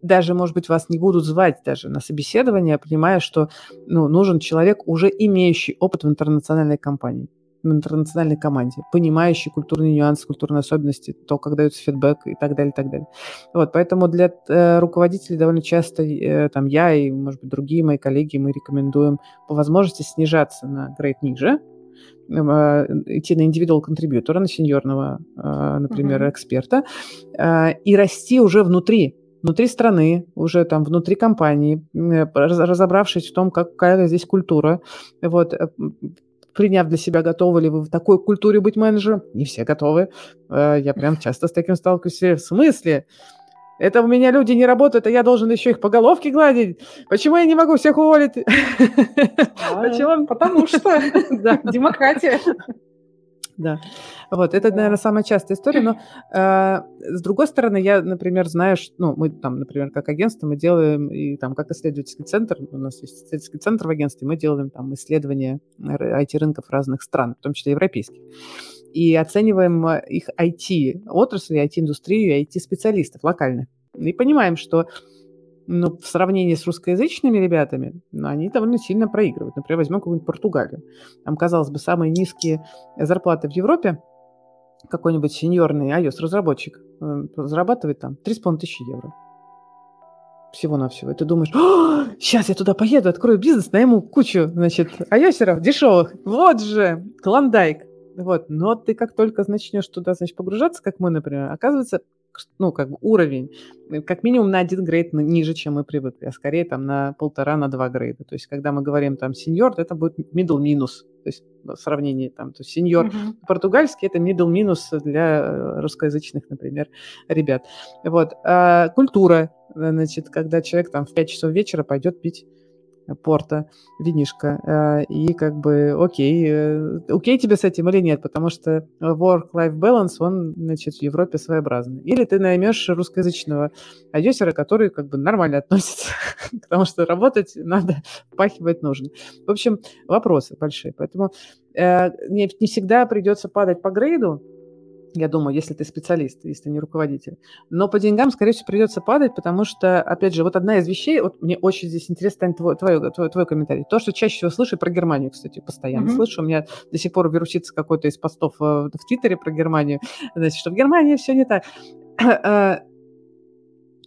даже, может быть, вас не будут звать даже на собеседование, понимая, что ну, нужен человек, уже имеющий опыт в интернациональной компании интернациональной команде, понимающий культурные нюансы, культурные особенности, то, как дается фидбэк и так далее, и так далее. Вот, поэтому для э, руководителей довольно часто э, там я и, может быть, другие мои коллеги, мы рекомендуем по возможности снижаться на грейд ниже, э, идти на индивидуал контрибьютора, на сеньорного, э, например, uh-huh. эксперта, э, и расти уже внутри, внутри страны, уже там внутри компании, разобравшись в том, какая здесь культура, вот, приняв для себя, готовы ли вы в такой культуре быть менеджером. Не все готовы. Э, я прям часто с таким сталкиваюсь. В смысле? Это у меня люди не работают, а я должен еще их по головке гладить. Почему я не могу всех уволить? А, Почему? Потому что демократия. Да. Вот, это, наверное, самая частая история, но э, с другой стороны, я, например, знаю, что, ну, мы там, например, как агентство, мы делаем, и там, как исследовательский центр, у нас есть исследовательский центр в агентстве, мы делаем там исследования IT-рынков разных стран, в том числе европейских, и оцениваем э, их IT-отрасли, IT-индустрию, IT-специалистов локально. И понимаем, что ну, в сравнении с русскоязычными ребятами, ну, они довольно сильно проигрывают. Например, возьмем какую-нибудь Португалию. Там, казалось бы, самые низкие зарплаты в Европе, какой-нибудь сеньорный iOS-разработчик э, зарабатывает там 3,5 тысячи евро. Всего-навсего. И ты думаешь, сейчас я туда поеду, открою бизнес, найму кучу, значит, айосеров дешевых. Вот же, клондайк. Вот. Но ты как только начнешь туда, значит, погружаться, как мы, например, оказывается, ну, как бы уровень, э, как минимум на один грейд ниже, чем мы привыкли, а скорее там на полтора, на два грейда. То есть, когда мы говорим там сеньор, это будет middle минус, то есть в сравнении там, то есть сеньор uh-huh. португальский это middle минус для э, русскоязычных, например, ребят. Вот. А культура, значит, когда человек там в 5 часов вечера пойдет пить порта, винишка, э, и как бы окей, э, окей тебе с этим или нет, потому что work-life balance, он, значит, в Европе своеобразный. Или ты наймешь русскоязычного айосера, который как бы нормально относится, потому что работать надо, пахивать нужно. В общем, вопросы большие, поэтому э, не всегда придется падать по грейду, я думаю, если ты специалист, если ты не руководитель. Но по деньгам, скорее всего, придется падать, потому что, опять же, вот одна из вещей, вот мне очень здесь интересно, Тань, твой, твой, твой, твой комментарий. То, что чаще всего слышу про Германию, кстати, постоянно mm-hmm. слышу. У меня до сих пор вирусится какой-то из постов э, в Твиттере про Германию, значит, что в Германии все не так. Э,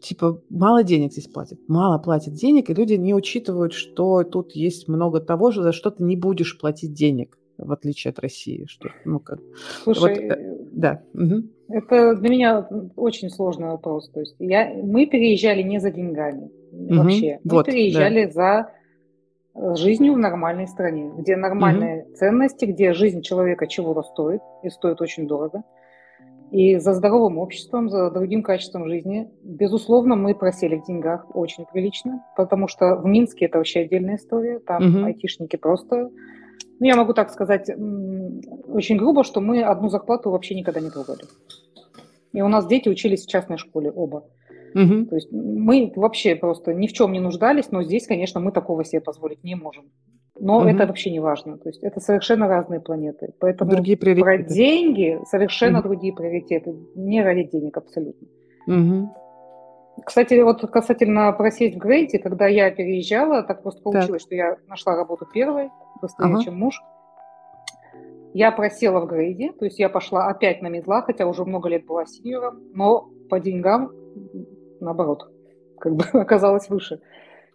типа, мало денег здесь платят, мало платят денег, и люди не учитывают, что тут есть много того, за что ты не будешь платить денег в отличие от России, что, ну как. Слушай, вот, э, да. Угу. Это для меня очень сложный вопрос. То есть я, мы переезжали не за деньгами угу. вообще, мы вот, переезжали да. за э, жизнью в нормальной стране, где нормальные угу. ценности, где жизнь человека чего-то стоит и стоит очень дорого. И за здоровым обществом, за другим качеством жизни. Безусловно, мы просели в деньгах очень прилично, потому что в Минске это вообще отдельная история. Там угу. айтишники просто Ну, я могу так сказать очень грубо, что мы одну зарплату вообще никогда не трогали. И у нас дети учились в частной школе оба. Угу. То есть мы вообще просто ни в чем не нуждались, но здесь, конечно, мы такого себе позволить не можем. Но угу. это вообще не важно. То есть это совершенно разные планеты. Поэтому другие приоритеты. про деньги совершенно угу. другие приоритеты. Не ради денег абсолютно. Угу. Кстати, вот касательно просесть в грейде, когда я переезжала, так просто получилось, так. что я нашла работу первой, быстрее, ага. чем муж. Я просела в грейде, то есть я пошла опять на медла, хотя уже много лет была синьором, но по деньгам, наоборот, как бы оказалось выше,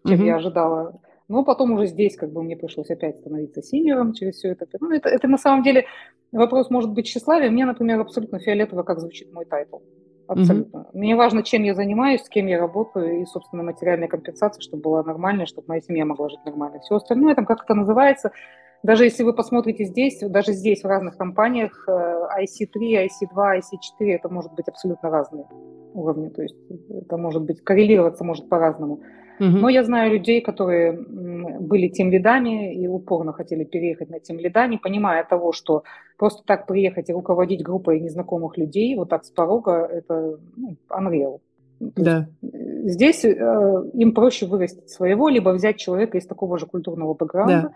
чем угу. я ожидала. Но потом уже здесь как бы мне пришлось опять становиться синьором через все это. Ну, это, это на самом деле вопрос может быть тщеславия. Мне, например, абсолютно фиолетово, как звучит мой title. Абсолютно. Mm-hmm. Мне важно, чем я занимаюсь, с кем я работаю, и, собственно, материальная компенсация, чтобы была нормальная, чтобы моя семья могла жить нормально. Все остальное, там, как это называется, даже если вы посмотрите здесь, даже здесь в разных компаниях IC3, IC2, IC4, это может быть абсолютно разные уровни, то есть это может быть коррелироваться может по-разному. Угу. Но я знаю людей, которые были тимлидами и упорно хотели переехать на тимлида, не понимая того, что просто так приехать и руководить группой незнакомых людей вот так с порога, это ну, unreal. Да. Здесь э, им проще вырастить своего, либо взять человека из такого же культурного бэкграунда, да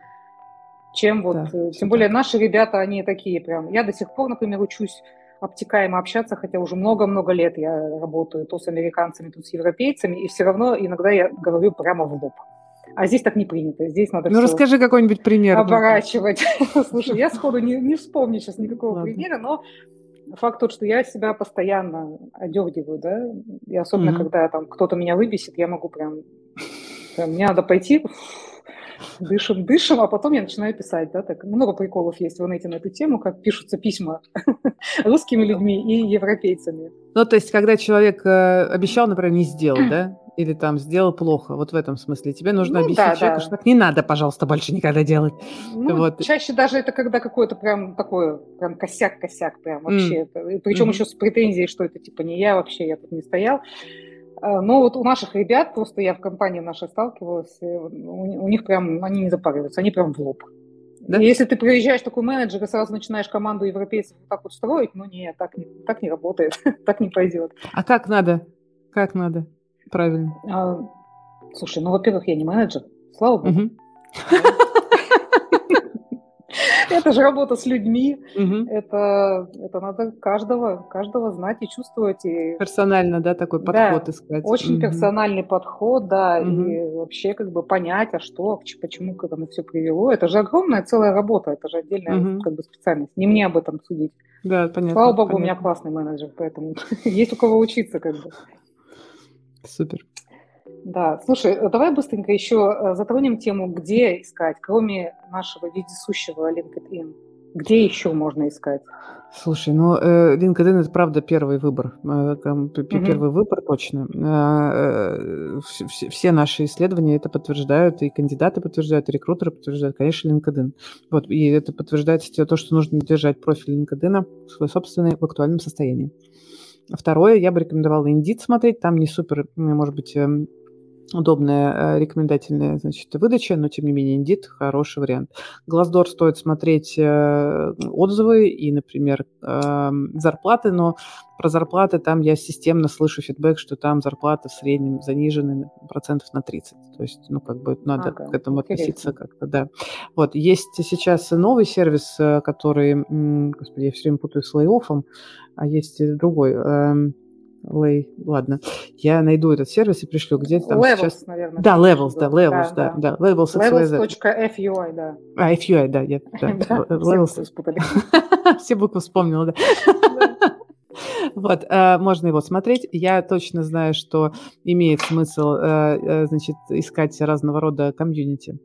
чем вот, да, э, тем более так. наши ребята, они такие прям. Я до сих пор, например, учусь обтекаемо общаться, хотя уже много-много лет я работаю то с американцами, то с европейцами, и все равно иногда я говорю прямо в лоб. А здесь так не принято. Здесь надо Ну, расскажи какой-нибудь пример. Оборачивать. Слушай, я сходу не, не вспомню сейчас никакого Ладно. примера, но факт тот, что я себя постоянно одергиваю, да, и особенно, mm-hmm. когда там кто-то меня выбесит, я могу прям, прям мне надо пойти, дышим, дышим, а потом я начинаю писать, да, так много приколов есть в Рунете на эту тему, как пишутся письма русскими людьми и европейцами. Ну, то есть, когда человек э, обещал, например, не сделать, да, или там сделал плохо, вот в этом смысле. Тебе нужно ну, объяснить да, человеку, да. что так не надо, пожалуйста, больше никогда делать. Ну, вот. Чаще даже это когда какой-то прям такой, прям косяк-косяк прям вообще. Mm. Причем mm-hmm. еще с претензией, что это типа не я вообще, я тут не стоял. Но вот у наших ребят, просто я в компании нашей сталкивалась, у них прям, они не запариваются, они прям в лоб. Да? если ты приезжаешь такой менеджер и сразу начинаешь команду европейцев вот так вот строить, ну нет, так не, так не работает, так не пойдет. А как надо? Как надо? Правильно. А, слушай, ну, во-первых, я не менеджер, слава богу. Угу. Это же работа с людьми. Угу. Это, это надо каждого, каждого знать и чувствовать. И... Персонально, да, такой подход да, искать. Очень угу. персональный подход, да, угу. и вообще как бы понять, а что, почему к этому все привело. Это же огромная целая работа, это же отдельная угу. как бы специальность. Не мне об этом судить. Да, понятно. Слава богу, понятно. у меня классный менеджер, поэтому есть у кого учиться как бы. Супер. Да, слушай, э, давай быстренько еще э, затронем тему, где искать, кроме нашего вездесущего LinkedIn. Где еще можно искать? Слушай, ну э, LinkedIn это правда первый выбор, первый выбор точно. Все наши исследования это подтверждают, и кандидаты подтверждают, и рекрутеры подтверждают, конечно, LinkedIn. Вот, и это подтверждает то, что нужно держать профиль LinkedIn свой собственный в актуальном состоянии. Второе, я бы рекомендовала Indeed смотреть, там не супер, может быть, эм, удобная э, рекомендательная значит, выдача, но тем не менее Indeed хороший вариант. Glassdoor стоит смотреть э, отзывы и, например, э, зарплаты, но про зарплаты там я системно слышу фидбэк, что там зарплаты в среднем занижены процентов на 30. То есть, ну, как бы надо ага, к этому интересно. относиться как-то, да. Вот, есть сейчас новый сервис, э, который, господи, я все время путаю с лейофом, а есть другой, Lay, ладно, я найду этот сервис и пришлю, где там Levels, сейчас... наверное. Да, Levels, да, Levels, да, да, да. Levels, Levels.fui, да. А, FUI, да, я, да. Levels. Все буквы вспомнила, да. Вот, э, можно его смотреть. Я точно знаю, что имеет смысл, э, э, значит, искать разного рода комьюнити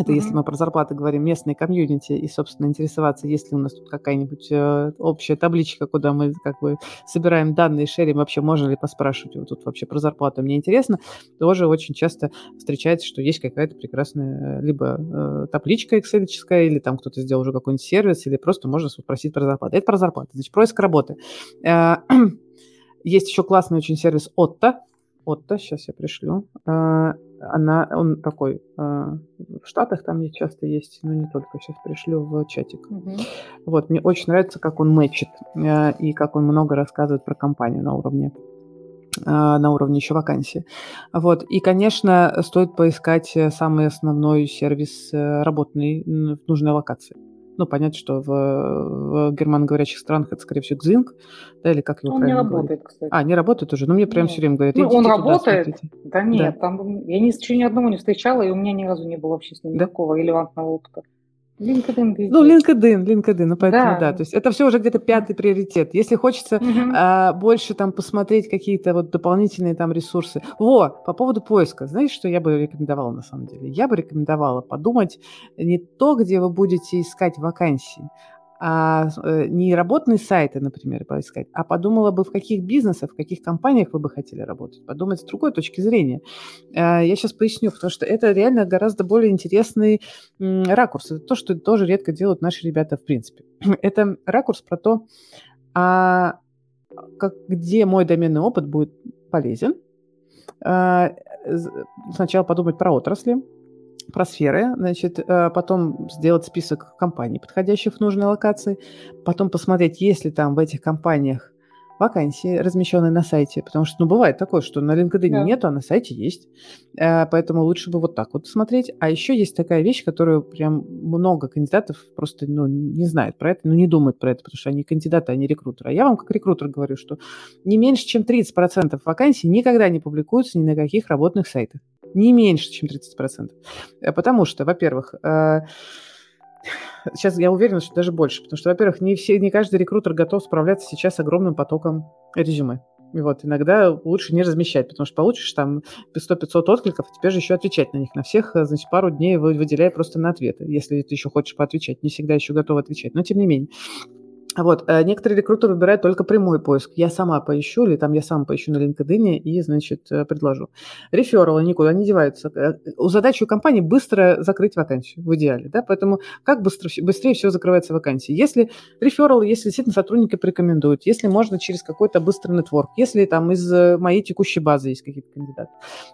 это mm-hmm. если мы про зарплаты говорим, местные комьюнити, и, собственно, интересоваться, есть ли у нас тут какая-нибудь э, общая табличка, куда мы как бы собираем данные, шерим, вообще можно ли поспрашивать вот тут вообще про зарплату. Мне интересно, тоже очень часто встречается, что есть какая-то прекрасная э, либо э, табличка excel или там кто-то сделал уже какой-нибудь сервис, или просто можно спросить про зарплату. Это про зарплату, значит, поиск работы. Э, есть еще классный очень сервис Отто, Отто, сейчас я пришлю. Э, она, он такой, э, в Штатах там часто есть, но не только, сейчас пришлю в чатик. Угу. Вот, мне очень нравится, как он мэчит э, и как он много рассказывает про компанию на уровне на уровне еще вакансии. Вот. И, конечно, стоит поискать самый основной сервис работный в нужной локации. Ну, понятно, что в, в германоговорящих странах это, скорее всего, Xing, да, или как его Он не работает, говорить? кстати. А, не работает уже? Ну, мне прям все время говорят, ну, он работает? Туда, да нет, да. там я ни, еще ни одного не встречала, и у меня ни разу не было вообще с ним да? никакого релевантного опыта. LinkedIn везде. Ну, LinkedIn, LinkedIn, ну поэтому да. да. То есть это все уже где-то пятый приоритет. Если хочется угу. а, больше там посмотреть какие-то вот дополнительные там ресурсы. Во, по поводу поиска. Знаете, что я бы рекомендовала на самом деле? Я бы рекомендовала подумать не то, где вы будете искать вакансии, а, э, не работные сайты, например, поискать, а подумала бы, в каких бизнесах, в каких компаниях вы бы хотели работать. Подумать с другой точки зрения. А, я сейчас поясню, потому что это реально гораздо более интересный ракурс. Это то, что тоже редко делают наши ребята в принципе. Это ракурс про то, а как, где мой доменный опыт будет полезен. А, сначала подумать про отрасли, про сферы, значит, э, потом сделать список компаний, подходящих в нужной локации, потом посмотреть, есть ли там в этих компаниях вакансии, размещенные на сайте, потому что, ну, бывает такое, что на LinkedIn да. нету, а на сайте есть, э, поэтому лучше бы вот так вот смотреть. А еще есть такая вещь, которую прям много кандидатов просто, ну, не знают про это, ну, не думают про это, потому что они кандидаты, а не рекрутеры. А я вам как рекрутер говорю, что не меньше, чем 30% вакансий никогда не публикуются ни на каких работных сайтах. Не меньше, чем 30%. Э, потому что, во-первых, сейчас я уверена, что даже больше, потому что, во-первых, не, все, не каждый рекрутер готов справляться сейчас с огромным потоком резюме. И вот иногда лучше не размещать, потому что получишь там 100-500 откликов, а теперь же еще отвечать на них. На всех, э, значит, пару дней выделяй просто на ответы, если ты еще хочешь поотвечать. Не всегда еще готов отвечать, но тем не менее. Вот, э, некоторые рекрутеры выбирают только прямой поиск. Я сама поищу, или там я сам поищу на LinkedIn и, значит, э, предложу. Рефералы никуда не деваются. Э, у задачи у компании быстро закрыть вакансию, в идеале, да, поэтому как быстро, быстрее все закрывается вакансии? Если рефералы, если действительно сотрудники порекомендуют, если можно через какой-то быстрый нетворк, если там из моей текущей базы есть какие-то кандидаты.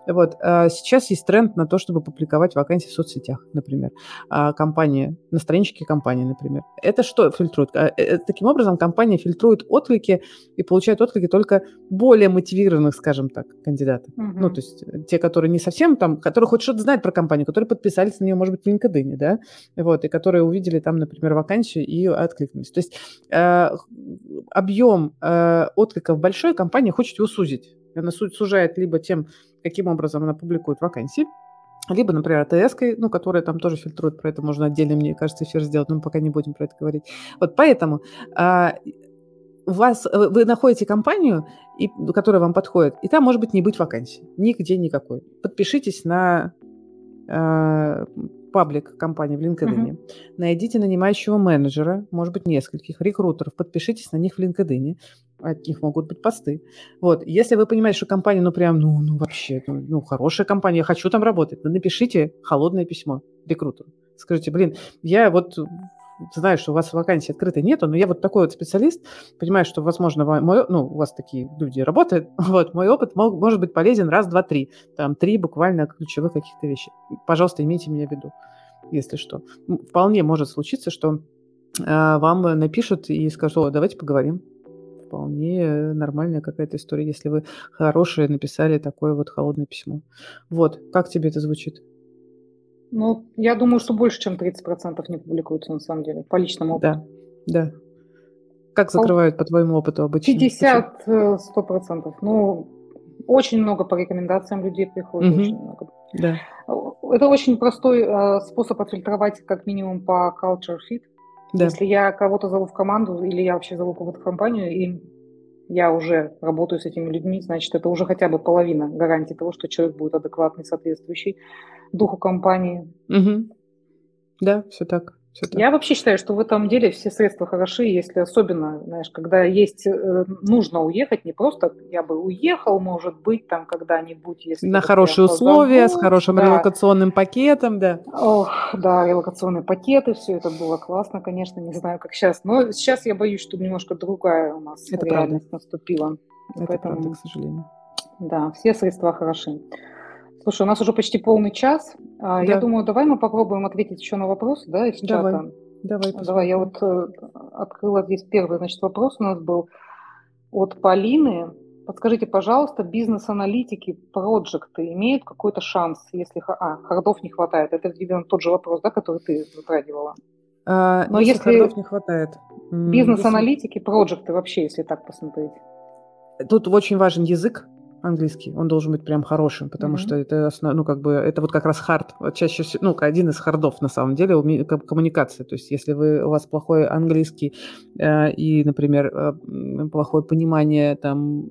Вот, сейчас есть тренд на то, чтобы публиковать вакансии в соцсетях, например. А компания, на страничке компании, например. Это что фильтрует? Таким образом компания фильтрует отклики и получает отклики только более мотивированных, скажем так, кандидатов. Угу. Ну, то есть э, те, которые не совсем там, которые хоть что-то знают про компанию, которые подписались на нее, может быть, в LinkedIn, да, вот, и которые увидели там, например, вакансию и откликнулись. То есть э, объем э, откликов большой, компания хочет его сузить. Она сужает либо тем, каким образом она публикует вакансии, либо, например, АТС, ну, которая там тоже фильтрует, про это можно отдельно, мне кажется, эфир сделать, но мы пока не будем про это говорить. Вот поэтому а, у вас, э, вы находите компанию, и, которая вам подходит, и там может быть не быть вакансии. Нигде никакой. Подпишитесь на а, паблик компании в LinkedIn. Mm-hmm. Найдите нанимающего менеджера, может быть, нескольких рекрутеров, подпишитесь на них в LinkedIn. От них могут быть посты. Вот. Если вы понимаете, что компания, ну, прям, ну, ну вообще, ну, ну хорошая компания, я хочу там работать, ну, напишите холодное письмо рекрутеру. Скажите, блин, я вот знаю, что у вас вакансии открытой нету, но я вот такой вот специалист, понимаю, что, возможно, мой, ну, у вас такие люди работают, вот, мой опыт мог, может быть полезен раз, два, три, там, три буквально ключевых каких-то вещей. Пожалуйста, имейте меня в виду, если что. Вполне может случиться, что э, вам напишут и скажут, давайте поговорим. Вполне нормальная какая-то история, если вы хорошие написали такое вот холодное письмо. Вот, как тебе это звучит? Ну, я думаю, что больше, чем 30% не публикуются на самом деле, по личному опыту. Да, да. Как закрывают по твоему опыту обычно? 50-100%. Э, ну, очень много по рекомендациям людей приходит, угу. очень много. Да. Это очень простой э, способ отфильтровать как минимум по culture fit. Да. Если я кого-то зову в команду или я вообще зову кого-то в компанию, и я уже работаю с этими людьми, значит, это уже хотя бы половина гарантии того, что человек будет адекватный, соответствующий духу компании. Угу. Да, все так. Я вообще считаю, что в этом деле все средства хороши, если особенно, знаешь, когда есть, э, нужно уехать, не просто я бы уехал, может быть, там когда-нибудь, если... На хорошие условия, с хорошим да. релокационным пакетом, да. Ох, да, релокационные пакеты, все это было классно, конечно, не знаю, как сейчас, но сейчас я боюсь, что немножко другая у нас это реальность правда. наступила. Это Поэтому, правда, к сожалению. Да, все средства хороши. Слушай, у нас уже почти полный час. А, Я думаю, давай мы попробуем ответить еще на вопросы, да, из Давай. чата. Давай, Давай, я вот э, открыла здесь первый, значит, вопрос у нас был от Полины. Подскажите, пожалуйста, бизнес-аналитики, проекты имеют какой-то шанс, если а, хардов не хватает? Это, видимо, тот же вопрос, да, который ты затрагивала. А, Но если если хардов не хватает. Бизнес-аналитики, проекты вообще, если так посмотреть. Тут очень важен язык английский, он должен быть прям хорошим, потому Мгм. что это, основ- ну, как бы, это вот как раз хард, чаще всего, ну, один из хардов, на самом деле, уме- ком- коммуникация, то есть если вы, у вас плохой английский э, и, например, э, плохое понимание там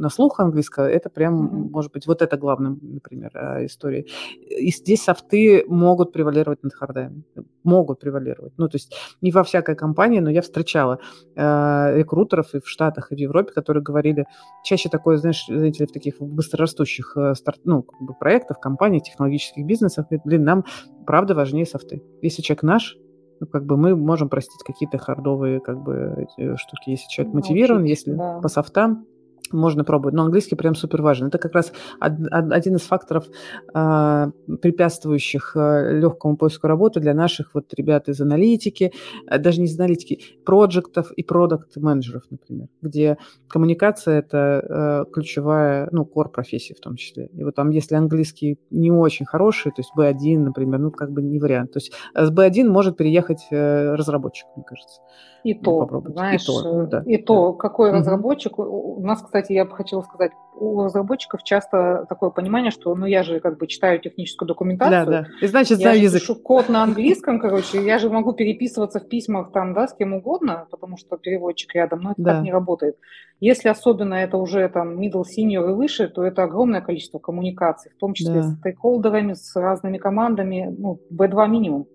на слух английского, это прям, может быть, вот это главным, например, э, историей. И здесь софты могут превалировать над хардами, могут превалировать. Ну, то есть не во всякой компании, но я встречала э, рекрутеров и в Штатах, и в Европе, которые говорили, чаще такое, знаешь, знаете в таких быстрорастущих э, старт, ну, как бы проектах, компаниях, технологических бизнесах, говорит, блин, нам правда важнее софты. Если человек наш, ну, как бы мы можем простить какие-то хардовые как бы эти штуки. Если человек мотивирован, Научить, если да. по софтам, можно пробовать. Но английский прям супер важен. Это как раз од- од- один из факторов, а, препятствующих а, легкому поиску работы для наших вот ребят из аналитики, а, даже не из аналитики, проектов и продукт-менеджеров, например, где коммуникация – это э, ключевая, ну, кор профессии в том числе. И вот там, если английский не очень хороший, то есть B1, например, ну, как бы не вариант. То есть э, с B1 может переехать э, разработчик, мне кажется. И Ну, то. И знаешь, то, ну э, да, и то, какой Мгм. разработчик. У нас, кстати, я бы хотела сказать, у разработчиков часто такое понимание, что, ну, я же как бы читаю техническую Да, документацию, да. И значит, я знаю же язык. пишу код на английском, короче, я же могу переписываться в письмах там, да, с кем угодно, потому что переводчик рядом, но это Да. так не работает. Если особенно это уже там middle, senior и выше, то это огромное количество коммуникаций, в том числе Да. с стейкхолдерами, с разными командами, ну, B2 минимум.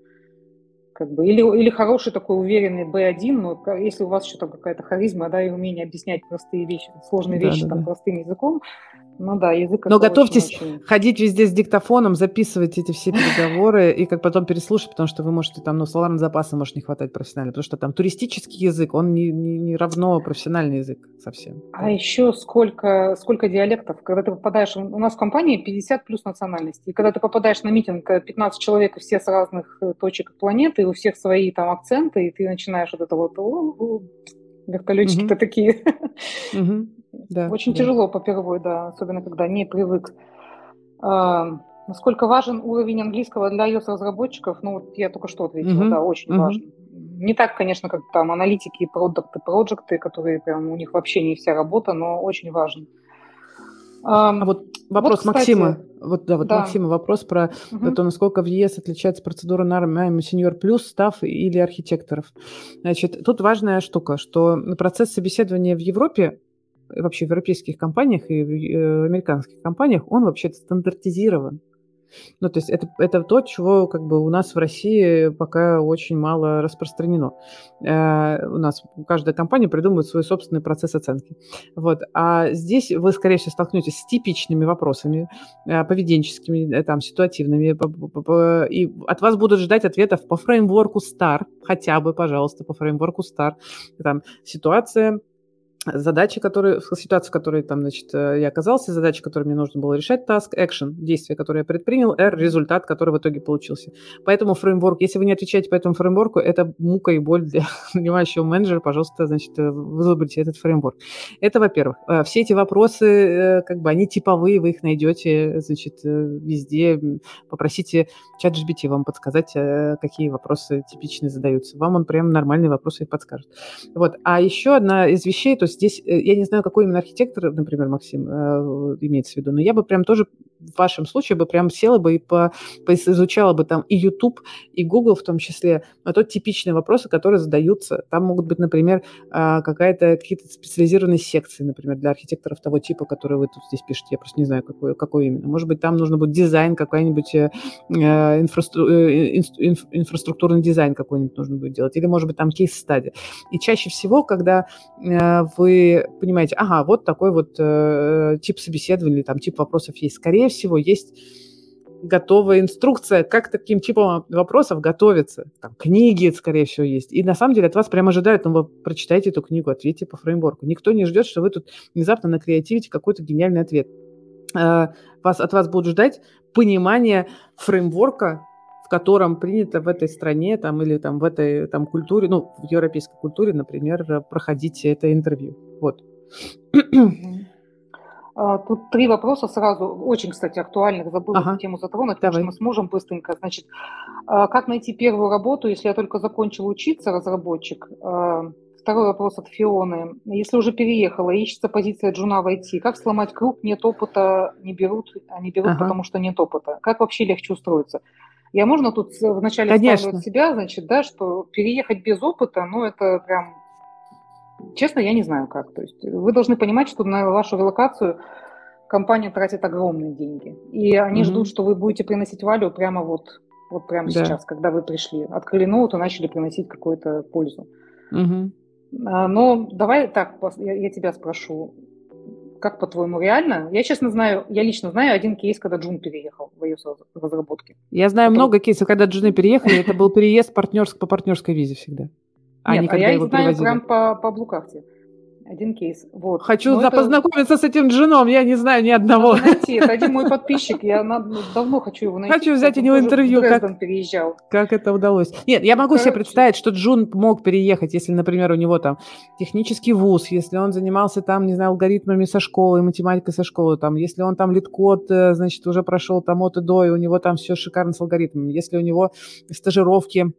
Как бы, или, или хороший такой уверенный B1, но если у вас еще там какая-то харизма, да, и умение объяснять простые вещи, сложные Да, вещи да, там да. простым языком, ну да, язык Но готовьтесь очень-очень- ходить везде с диктофоном, записывать эти все переговоры и как потом переслушать, потому что вы можете там, ну, словарного запаса может не хватать профессионально, потому что там туристический язык, он не, не, не равно профессиональный язык совсем. А еще сколько, сколько диалектов, когда ты попадаешь, у нас в компании 50 плюс национальностей, и когда ты попадаешь на митинг, э, 15 человек, и все с разных э, точек планеты, и у всех свои там акценты, и ты начинаешь вот это вот, «У-у-у», вертолетчики-то Мгм. такие. Мгм. Да, Очень да. тяжело попервой, да, особенно когда не привык. А, насколько важен уровень английского для iOS-разработчиков? Ну, вот я только что ответила, Мгм, да, очень мгм. важен. Не так, конечно, как там аналитики и продукты, проекты, которые прям у них вообще не вся работа, но очень важен. Ам, А вот вопрос кстати, Максима, вот да, вот да. Максима вопрос про мгм. то, насколько в ЕС отличается процедура найма сеньор плюс, став или архитекторов. Значит, тут важная штука, что процесс собеседования в Европе, вообще в европейских компаниях и в э, американских компаниях, он вообще стандартизирован. Ну, то есть это, это то, чего как бы у нас в России пока очень мало распространено. Э, у нас каждая компания придумывает свой собственный процесс оценки. Вот. А здесь вы, скорее всего, столкнетесь с типичными вопросами, э, поведенческими, э, там, ситуативными, п- п- п- и от вас будут ждать ответов по фреймворку STAR, хотя бы, пожалуйста, по фреймворку STAR. Там ситуация, задачи, которые, в ситуации, в которой там, значит, э, я оказался, задачи, которые мне нужно было решать, task, action, действие, которое я предпринял, R, результат, который в итоге получился. Поэтому фреймворк, если вы не отвечаете по этому фреймворку, это мука и боль для нанимающего менеджера, пожалуйста, значит, э, вызубрите этот фреймворк. Это, во-первых. Э, Все эти вопросы, э, как бы, они типовые, вы их найдете, значит, везде. Попросите чат GPT вам подсказать, какие вопросы типичные задаются. Вам он прям нормальные вопросы их подскажет. Вот. А еще одна из вещей, то есть здесь, э, я не знаю, какой именно архитектор, например, Максим, э, имеется в виду, но я бы прям тоже в вашем случае бы прям села бы и по, изучала бы там и YouTube, и Google в том числе, на тот типичные вопросы, которые задаются. Там могут быть, например, а, какая-то, какие-то специализированные секции, например, для архитекторов того типа, который вы тут здесь пишете. Я просто не знаю, какой, какой именно. Может быть, там нужно будет дизайн, какой-нибудь э, э, инфрастру- э, инф- инфраструктурный дизайн какой-нибудь нужно будет делать. Или, может быть, там кейс-стадия. И чаще всего, когда вы понимаете, ага, вот такой вот тип собеседования, там тип вопросов есть, скорее всего, есть готовая инструкция, как к таким типам вопросов готовиться. Там книги, скорее всего, есть. И на самом деле от вас прямо ожидают, ну, вы прочитайте эту книгу, ответьте по фреймворку. Никто не ждет, что вы тут внезапно накреативите какой-то гениальный ответ. э, вас, от вас будут ждать понимание фреймворка, в котором принято в этой стране там, или там, в этой там, культуре, ну, в европейской культуре, например, проходить это интервью. Вот. А, тут три вопроса сразу, очень, кстати, актуальных, забыла ага. тему затронуть, Давай. потому что мы сможем быстренько. Значит, а, как найти первую работу, если я только закончила учиться, разработчик? А, второй вопрос от Фионы. Если уже переехала, ищется позиция джуна в IT, как сломать круг, нет опыта, не берут, они берут, ага. потому что нет опыта. Как вообще легче устроиться? Я можно тут вначале Конечно. себя, значит, да, что переехать без опыта, ну, это прям Честно, я не знаю как. То есть вы должны понимать, что на вашу релокацию компания тратит огромные деньги. И они mm-hmm. ждут, что вы будете приносить валю прямо вот, вот прямо да. сейчас, когда вы пришли. Открыли ноут и начали приносить какую-то пользу. Mm-hmm. Но давай так, я, я тебя спрошу. Как по-твоему, реально? Я, честно знаю, я лично знаю один кейс, когда Джун переехал в ее разработке. Я знаю это... много кейсов, когда Джуны переехали. Это был переезд партнерск по партнерской визе всегда. А Нет, а я их знаю прям по, по Blue карте. Один кейс. Вот. Хочу Но познакомиться это... с этим джуном, я не знаю ни одного. Надо найти. Это один мой подписчик, я ну, давно хочу его найти. Хочу взять у него интервью, как, переезжал. как это удалось. Нет, я могу Короче. себе представить, что Джун мог переехать, если, например, у него там технический вуз, если он занимался там, не знаю, алгоритмами со школы, математикой со школы, там, если он там LeetCode, э, значит, уже прошел там от и до, и у него там все шикарно с алгоритмами, если у него стажировки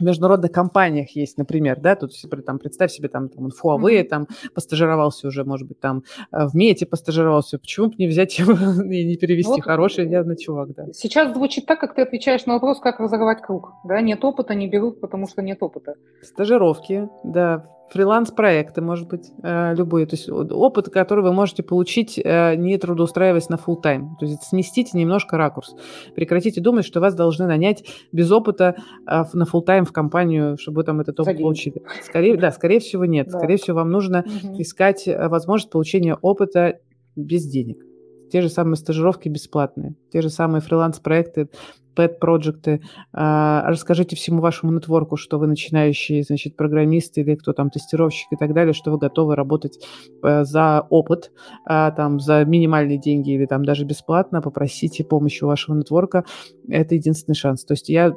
в международных компаниях есть, например, да, тут там, представь себе, там, там Huawei mm-hmm. там постажировался уже, может быть, там э, в Мете постажировался, почему бы не взять его и не перевести? Вот Хороший явно чувак, да. Сейчас звучит так, как ты отвечаешь на вопрос, как разорвать круг, да, нет опыта, не берут, потому что нет опыта. Стажировки, да, фриланс-проекты, может быть, э, любые. То есть опыт, который вы можете получить, э, не трудоустраиваясь на full тайм То есть сместите немножко ракурс. Прекратите думать, что вас должны нанять без опыта э, на full тайм в компанию, чтобы вы там этот опыт Садим. получили. Скорее, да, скорее всего, нет. Да. Скорее всего, вам нужно угу. искать возможность получения опыта без денег те же самые стажировки бесплатные, те же самые фриланс-проекты, пэт-проекты. А, расскажите всему вашему нетворку, что вы начинающий, значит, программист или кто там, тестировщик и так далее, что вы готовы работать э, за опыт, а, там, за минимальные деньги или там даже бесплатно, попросите помощи у вашего нетворка. Это единственный шанс. То есть я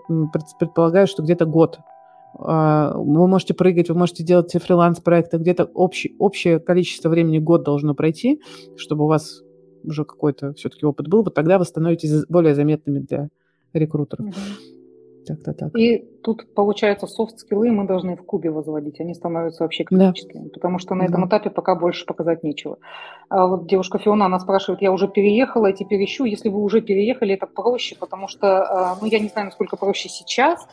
предполагаю, что где-то год а, вы можете прыгать, вы можете делать фриланс-проекты, где-то общий, общее количество времени год должно пройти, чтобы у вас уже какой-то все-таки опыт был, вот тогда вы становитесь более заметными для рекрутеров. Угу. Так-то так. И тут, получается, софт-скиллы мы должны в кубе возводить, они становятся вообще критическими, да. потому что на этом да. этапе пока больше показать нечего. А вот девушка Фиона, она спрашивает, я уже переехала и теперь ищу. Если вы уже переехали, это проще, потому что, а, ну, я не знаю, насколько проще сейчас.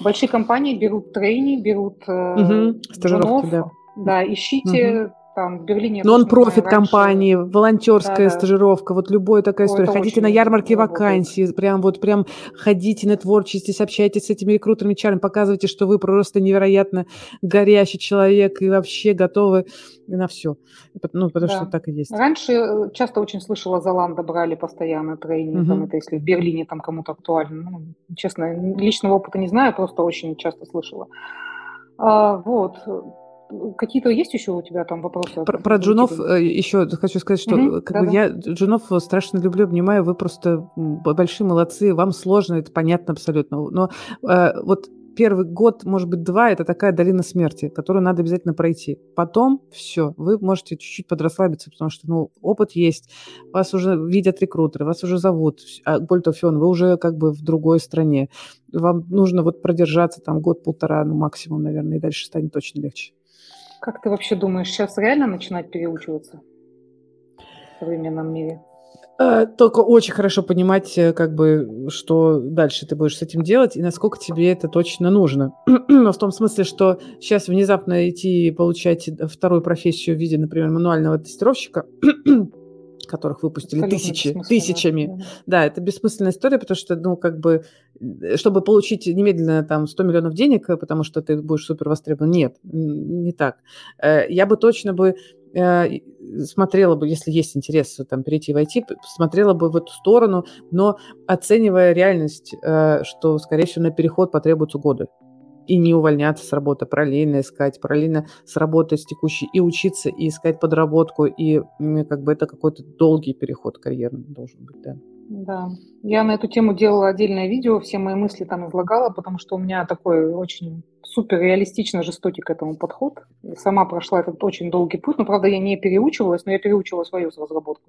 Большие компании берут trainee, берут угу. джунов. Да. да, ищите... Угу там Берлине... Non-profit компании, волонтерская да, стажировка, вот любая такая история. Ходите на ярмарки вакансий, прям вот прям ходите, нетворчитесь, общайтесь с этими рекрутерами, HR ами, показывайте, что вы просто невероятно горящий человек и вообще готовы на все. Ну, потому да. что так и есть. Раньше э, часто очень слышала, Золанда брали постоянно тренинг, угу. там, это если в Берлине там кому-то актуально. Ну, честно, личного опыта не знаю, просто очень часто слышала. А, вот Какие-то есть еще у тебя там вопросы? Про, про джунов э, еще хочу сказать, что угу, как да, бы я джунов страшно люблю, обнимаю, вы просто большие молодцы, вам сложно, это понятно абсолютно. Но э, вот первый год, может быть, два, это такая долина смерти, которую надо обязательно пройти. Потом все, вы можете чуть-чуть подрасслабиться, потому что, ну, опыт есть, вас уже видят рекрутеры, вас уже зовут, а, более того, Фион, вы уже как бы в другой стране. Вам нужно вот продержаться там год-полтора, ну, максимум, наверное, и дальше станет точно легче. Как ты вообще думаешь, сейчас реально начинать переучиваться в современном мире? Э, только очень хорошо понимать, э, как бы, что дальше ты будешь с этим делать и насколько тебе это точно нужно. Но в том смысле, что сейчас внезапно идти получать вторую профессию в виде, например, мануального тестировщика, которых выпустили тысячи, тысячами. Да. да, это бессмысленная история, потому что, ну, как бы, э, чтобы получить немедленно там 100 миллионов денег, э, потому что ты будешь супер востребован, нет, не так. Э, я бы точно бы смотрела бы, если есть интерес там перейти в IT, смотрела бы в эту сторону, но оценивая реальность, что, скорее всего, на переход потребуются годы. И не увольняться с работы, параллельно искать, параллельно с работой с текущей и учиться, и искать подработку, и как бы это какой-то долгий переход карьерный должен быть, да. Да, я на эту тему делала отдельное видео, все мои мысли там излагала, потому что у меня такой очень супер реалистично жестокий к этому подход. Сама прошла этот очень долгий путь, но, правда, я не переучивалась, но я переучила свою разработку.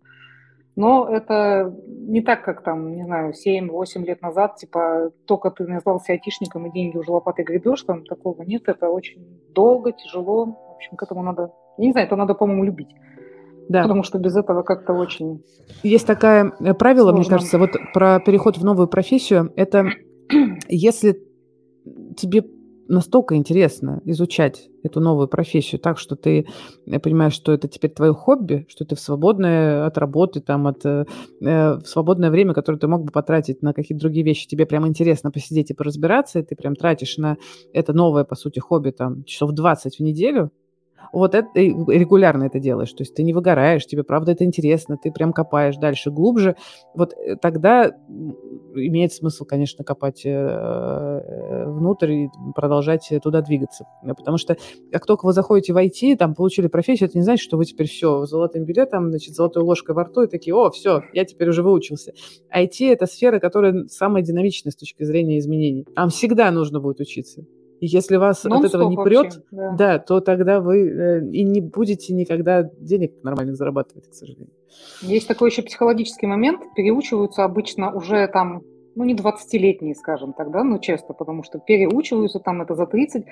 Но это не так, как там, не знаю, 7-8 лет назад, типа, только ты назвался айтишником и деньги уже лопатой гребешь, там такого нет, это очень долго, тяжело. В общем, к этому надо, я не знаю, это надо, по-моему, любить. Да. Потому что без этого как-то очень... Есть такое э, правило, сложно. мне кажется, вот про переход в новую профессию. Это если тебе настолько интересно изучать эту новую профессию так, что ты э, понимаешь, что это теперь твое хобби, что ты в свободное от работы, там, от, э, э, в свободное время, которое ты мог бы потратить на какие-то другие вещи, тебе прям интересно посидеть и поразбираться, и ты прям тратишь на это новое, по сути, хобби, там, часов 20 в неделю, вот это регулярно это делаешь, то есть ты не выгораешь, тебе правда это интересно, ты прям копаешь дальше, глубже, вот э, тогда имеет смысл, конечно, копать э, э, внутрь и продолжать туда двигаться, потому что как только вы заходите в IT, там получили профессию, это не значит, что вы теперь все золотым билетом, значит, золотой ложкой во рту и такие, о, все, я теперь уже выучился. IT это сфера, которая самая динамичная с точки зрения изменений. Там всегда нужно будет учиться. И если вас Non от этого не прет, да. да, то тогда вы э, и не будете никогда денег нормальных зарабатывать, к сожалению. Есть такой еще психологический момент. Переучиваются обычно уже там ну, не 20-летние, скажем так, да, но часто, потому что переучиваются там это за 30,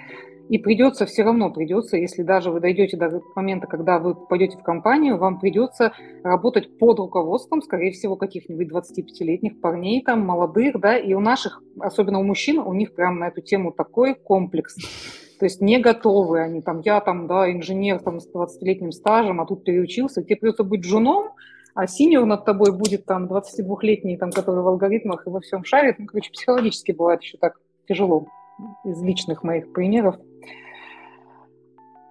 и придется все равно, придется, если даже вы дойдете до момента, когда вы пойдете в компанию, вам придется работать под руководством, скорее всего, каких-нибудь 25-летних парней, там, молодых, да, и у наших, особенно у мужчин, у них прям на эту тему такой комплекс. То есть не готовы они, там, я там, да, инженер там с 20-летним стажем, а тут переучился, тебе придется быть женом, а синьор над тобой будет там 22-летний, там, который в алгоритмах и во всем шарит. Ну, короче, психологически бывает еще так тяжело из личных моих примеров.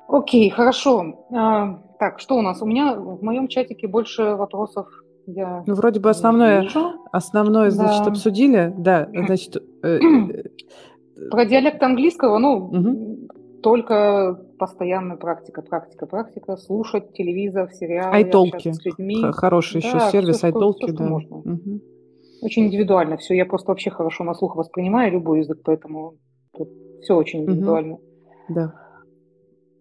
Окей, хорошо. А, так, что у нас? У меня в моем чатике больше вопросов я ну, вроде бы основное, основное, значит, да. обсудили, да, значит... Э, э, Про диалект английского, ну, угу. Только постоянная практика, практика, практика, слушать телевизор, сериалы, Айтолки. с людьми. Хороший да, еще сервис все, Айтолки, все, да. можно. Угу. Очень индивидуально все. Я просто вообще хорошо на слух воспринимаю любой язык, поэтому тут все очень индивидуально. Угу. Да.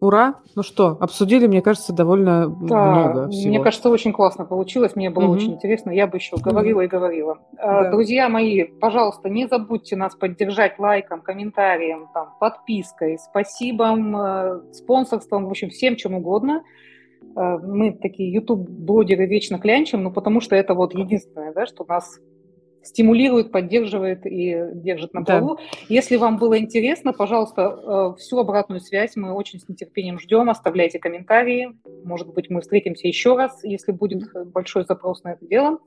Ура! Ну что, обсудили, мне кажется, довольно да, много всего. Мне кажется, очень классно получилось. Мне было угу. очень интересно. Я бы еще говорила угу. и говорила. А, да. Друзья мои, пожалуйста, не забудьте нас поддержать лайком, комментарием, там, подпиской, спасибо, э, спонсорством, в общем, всем чем угодно. Э, мы такие YouTube-блогеры вечно клянчим, ну, потому что это вот единственное, да, что нас стимулирует, поддерживает и держит на плаву. Да. Если вам было интересно, пожалуйста, э, всю обратную связь мы очень с нетерпением ждем. Оставляйте комментарии. Может быть, мы встретимся еще раз, если будет большой запрос на это дело.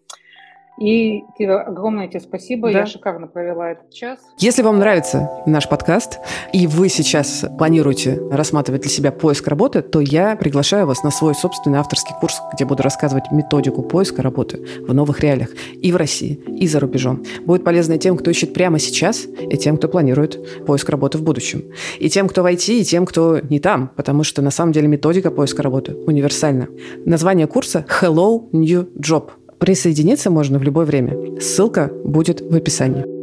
И, Кира, огромное тебе спасибо. Да. Я шикарно провела этот час. Если вам нравится наш подкаст, и вы сейчас планируете рассматривать для себя поиск работы, то я приглашаю вас на свой собственный авторский курс, где буду рассказывать методику поиска работы в новых реалиях и в России, и за рубежом. Будет полезно и тем, кто ищет прямо сейчас, и тем, кто планирует поиск работы в будущем. И тем, кто в IT, и тем, кто не там, потому что на самом деле методика поиска работы универсальна. Название курса «Hello New Job» Присоединиться можно в любое время. Ссылка будет в описании.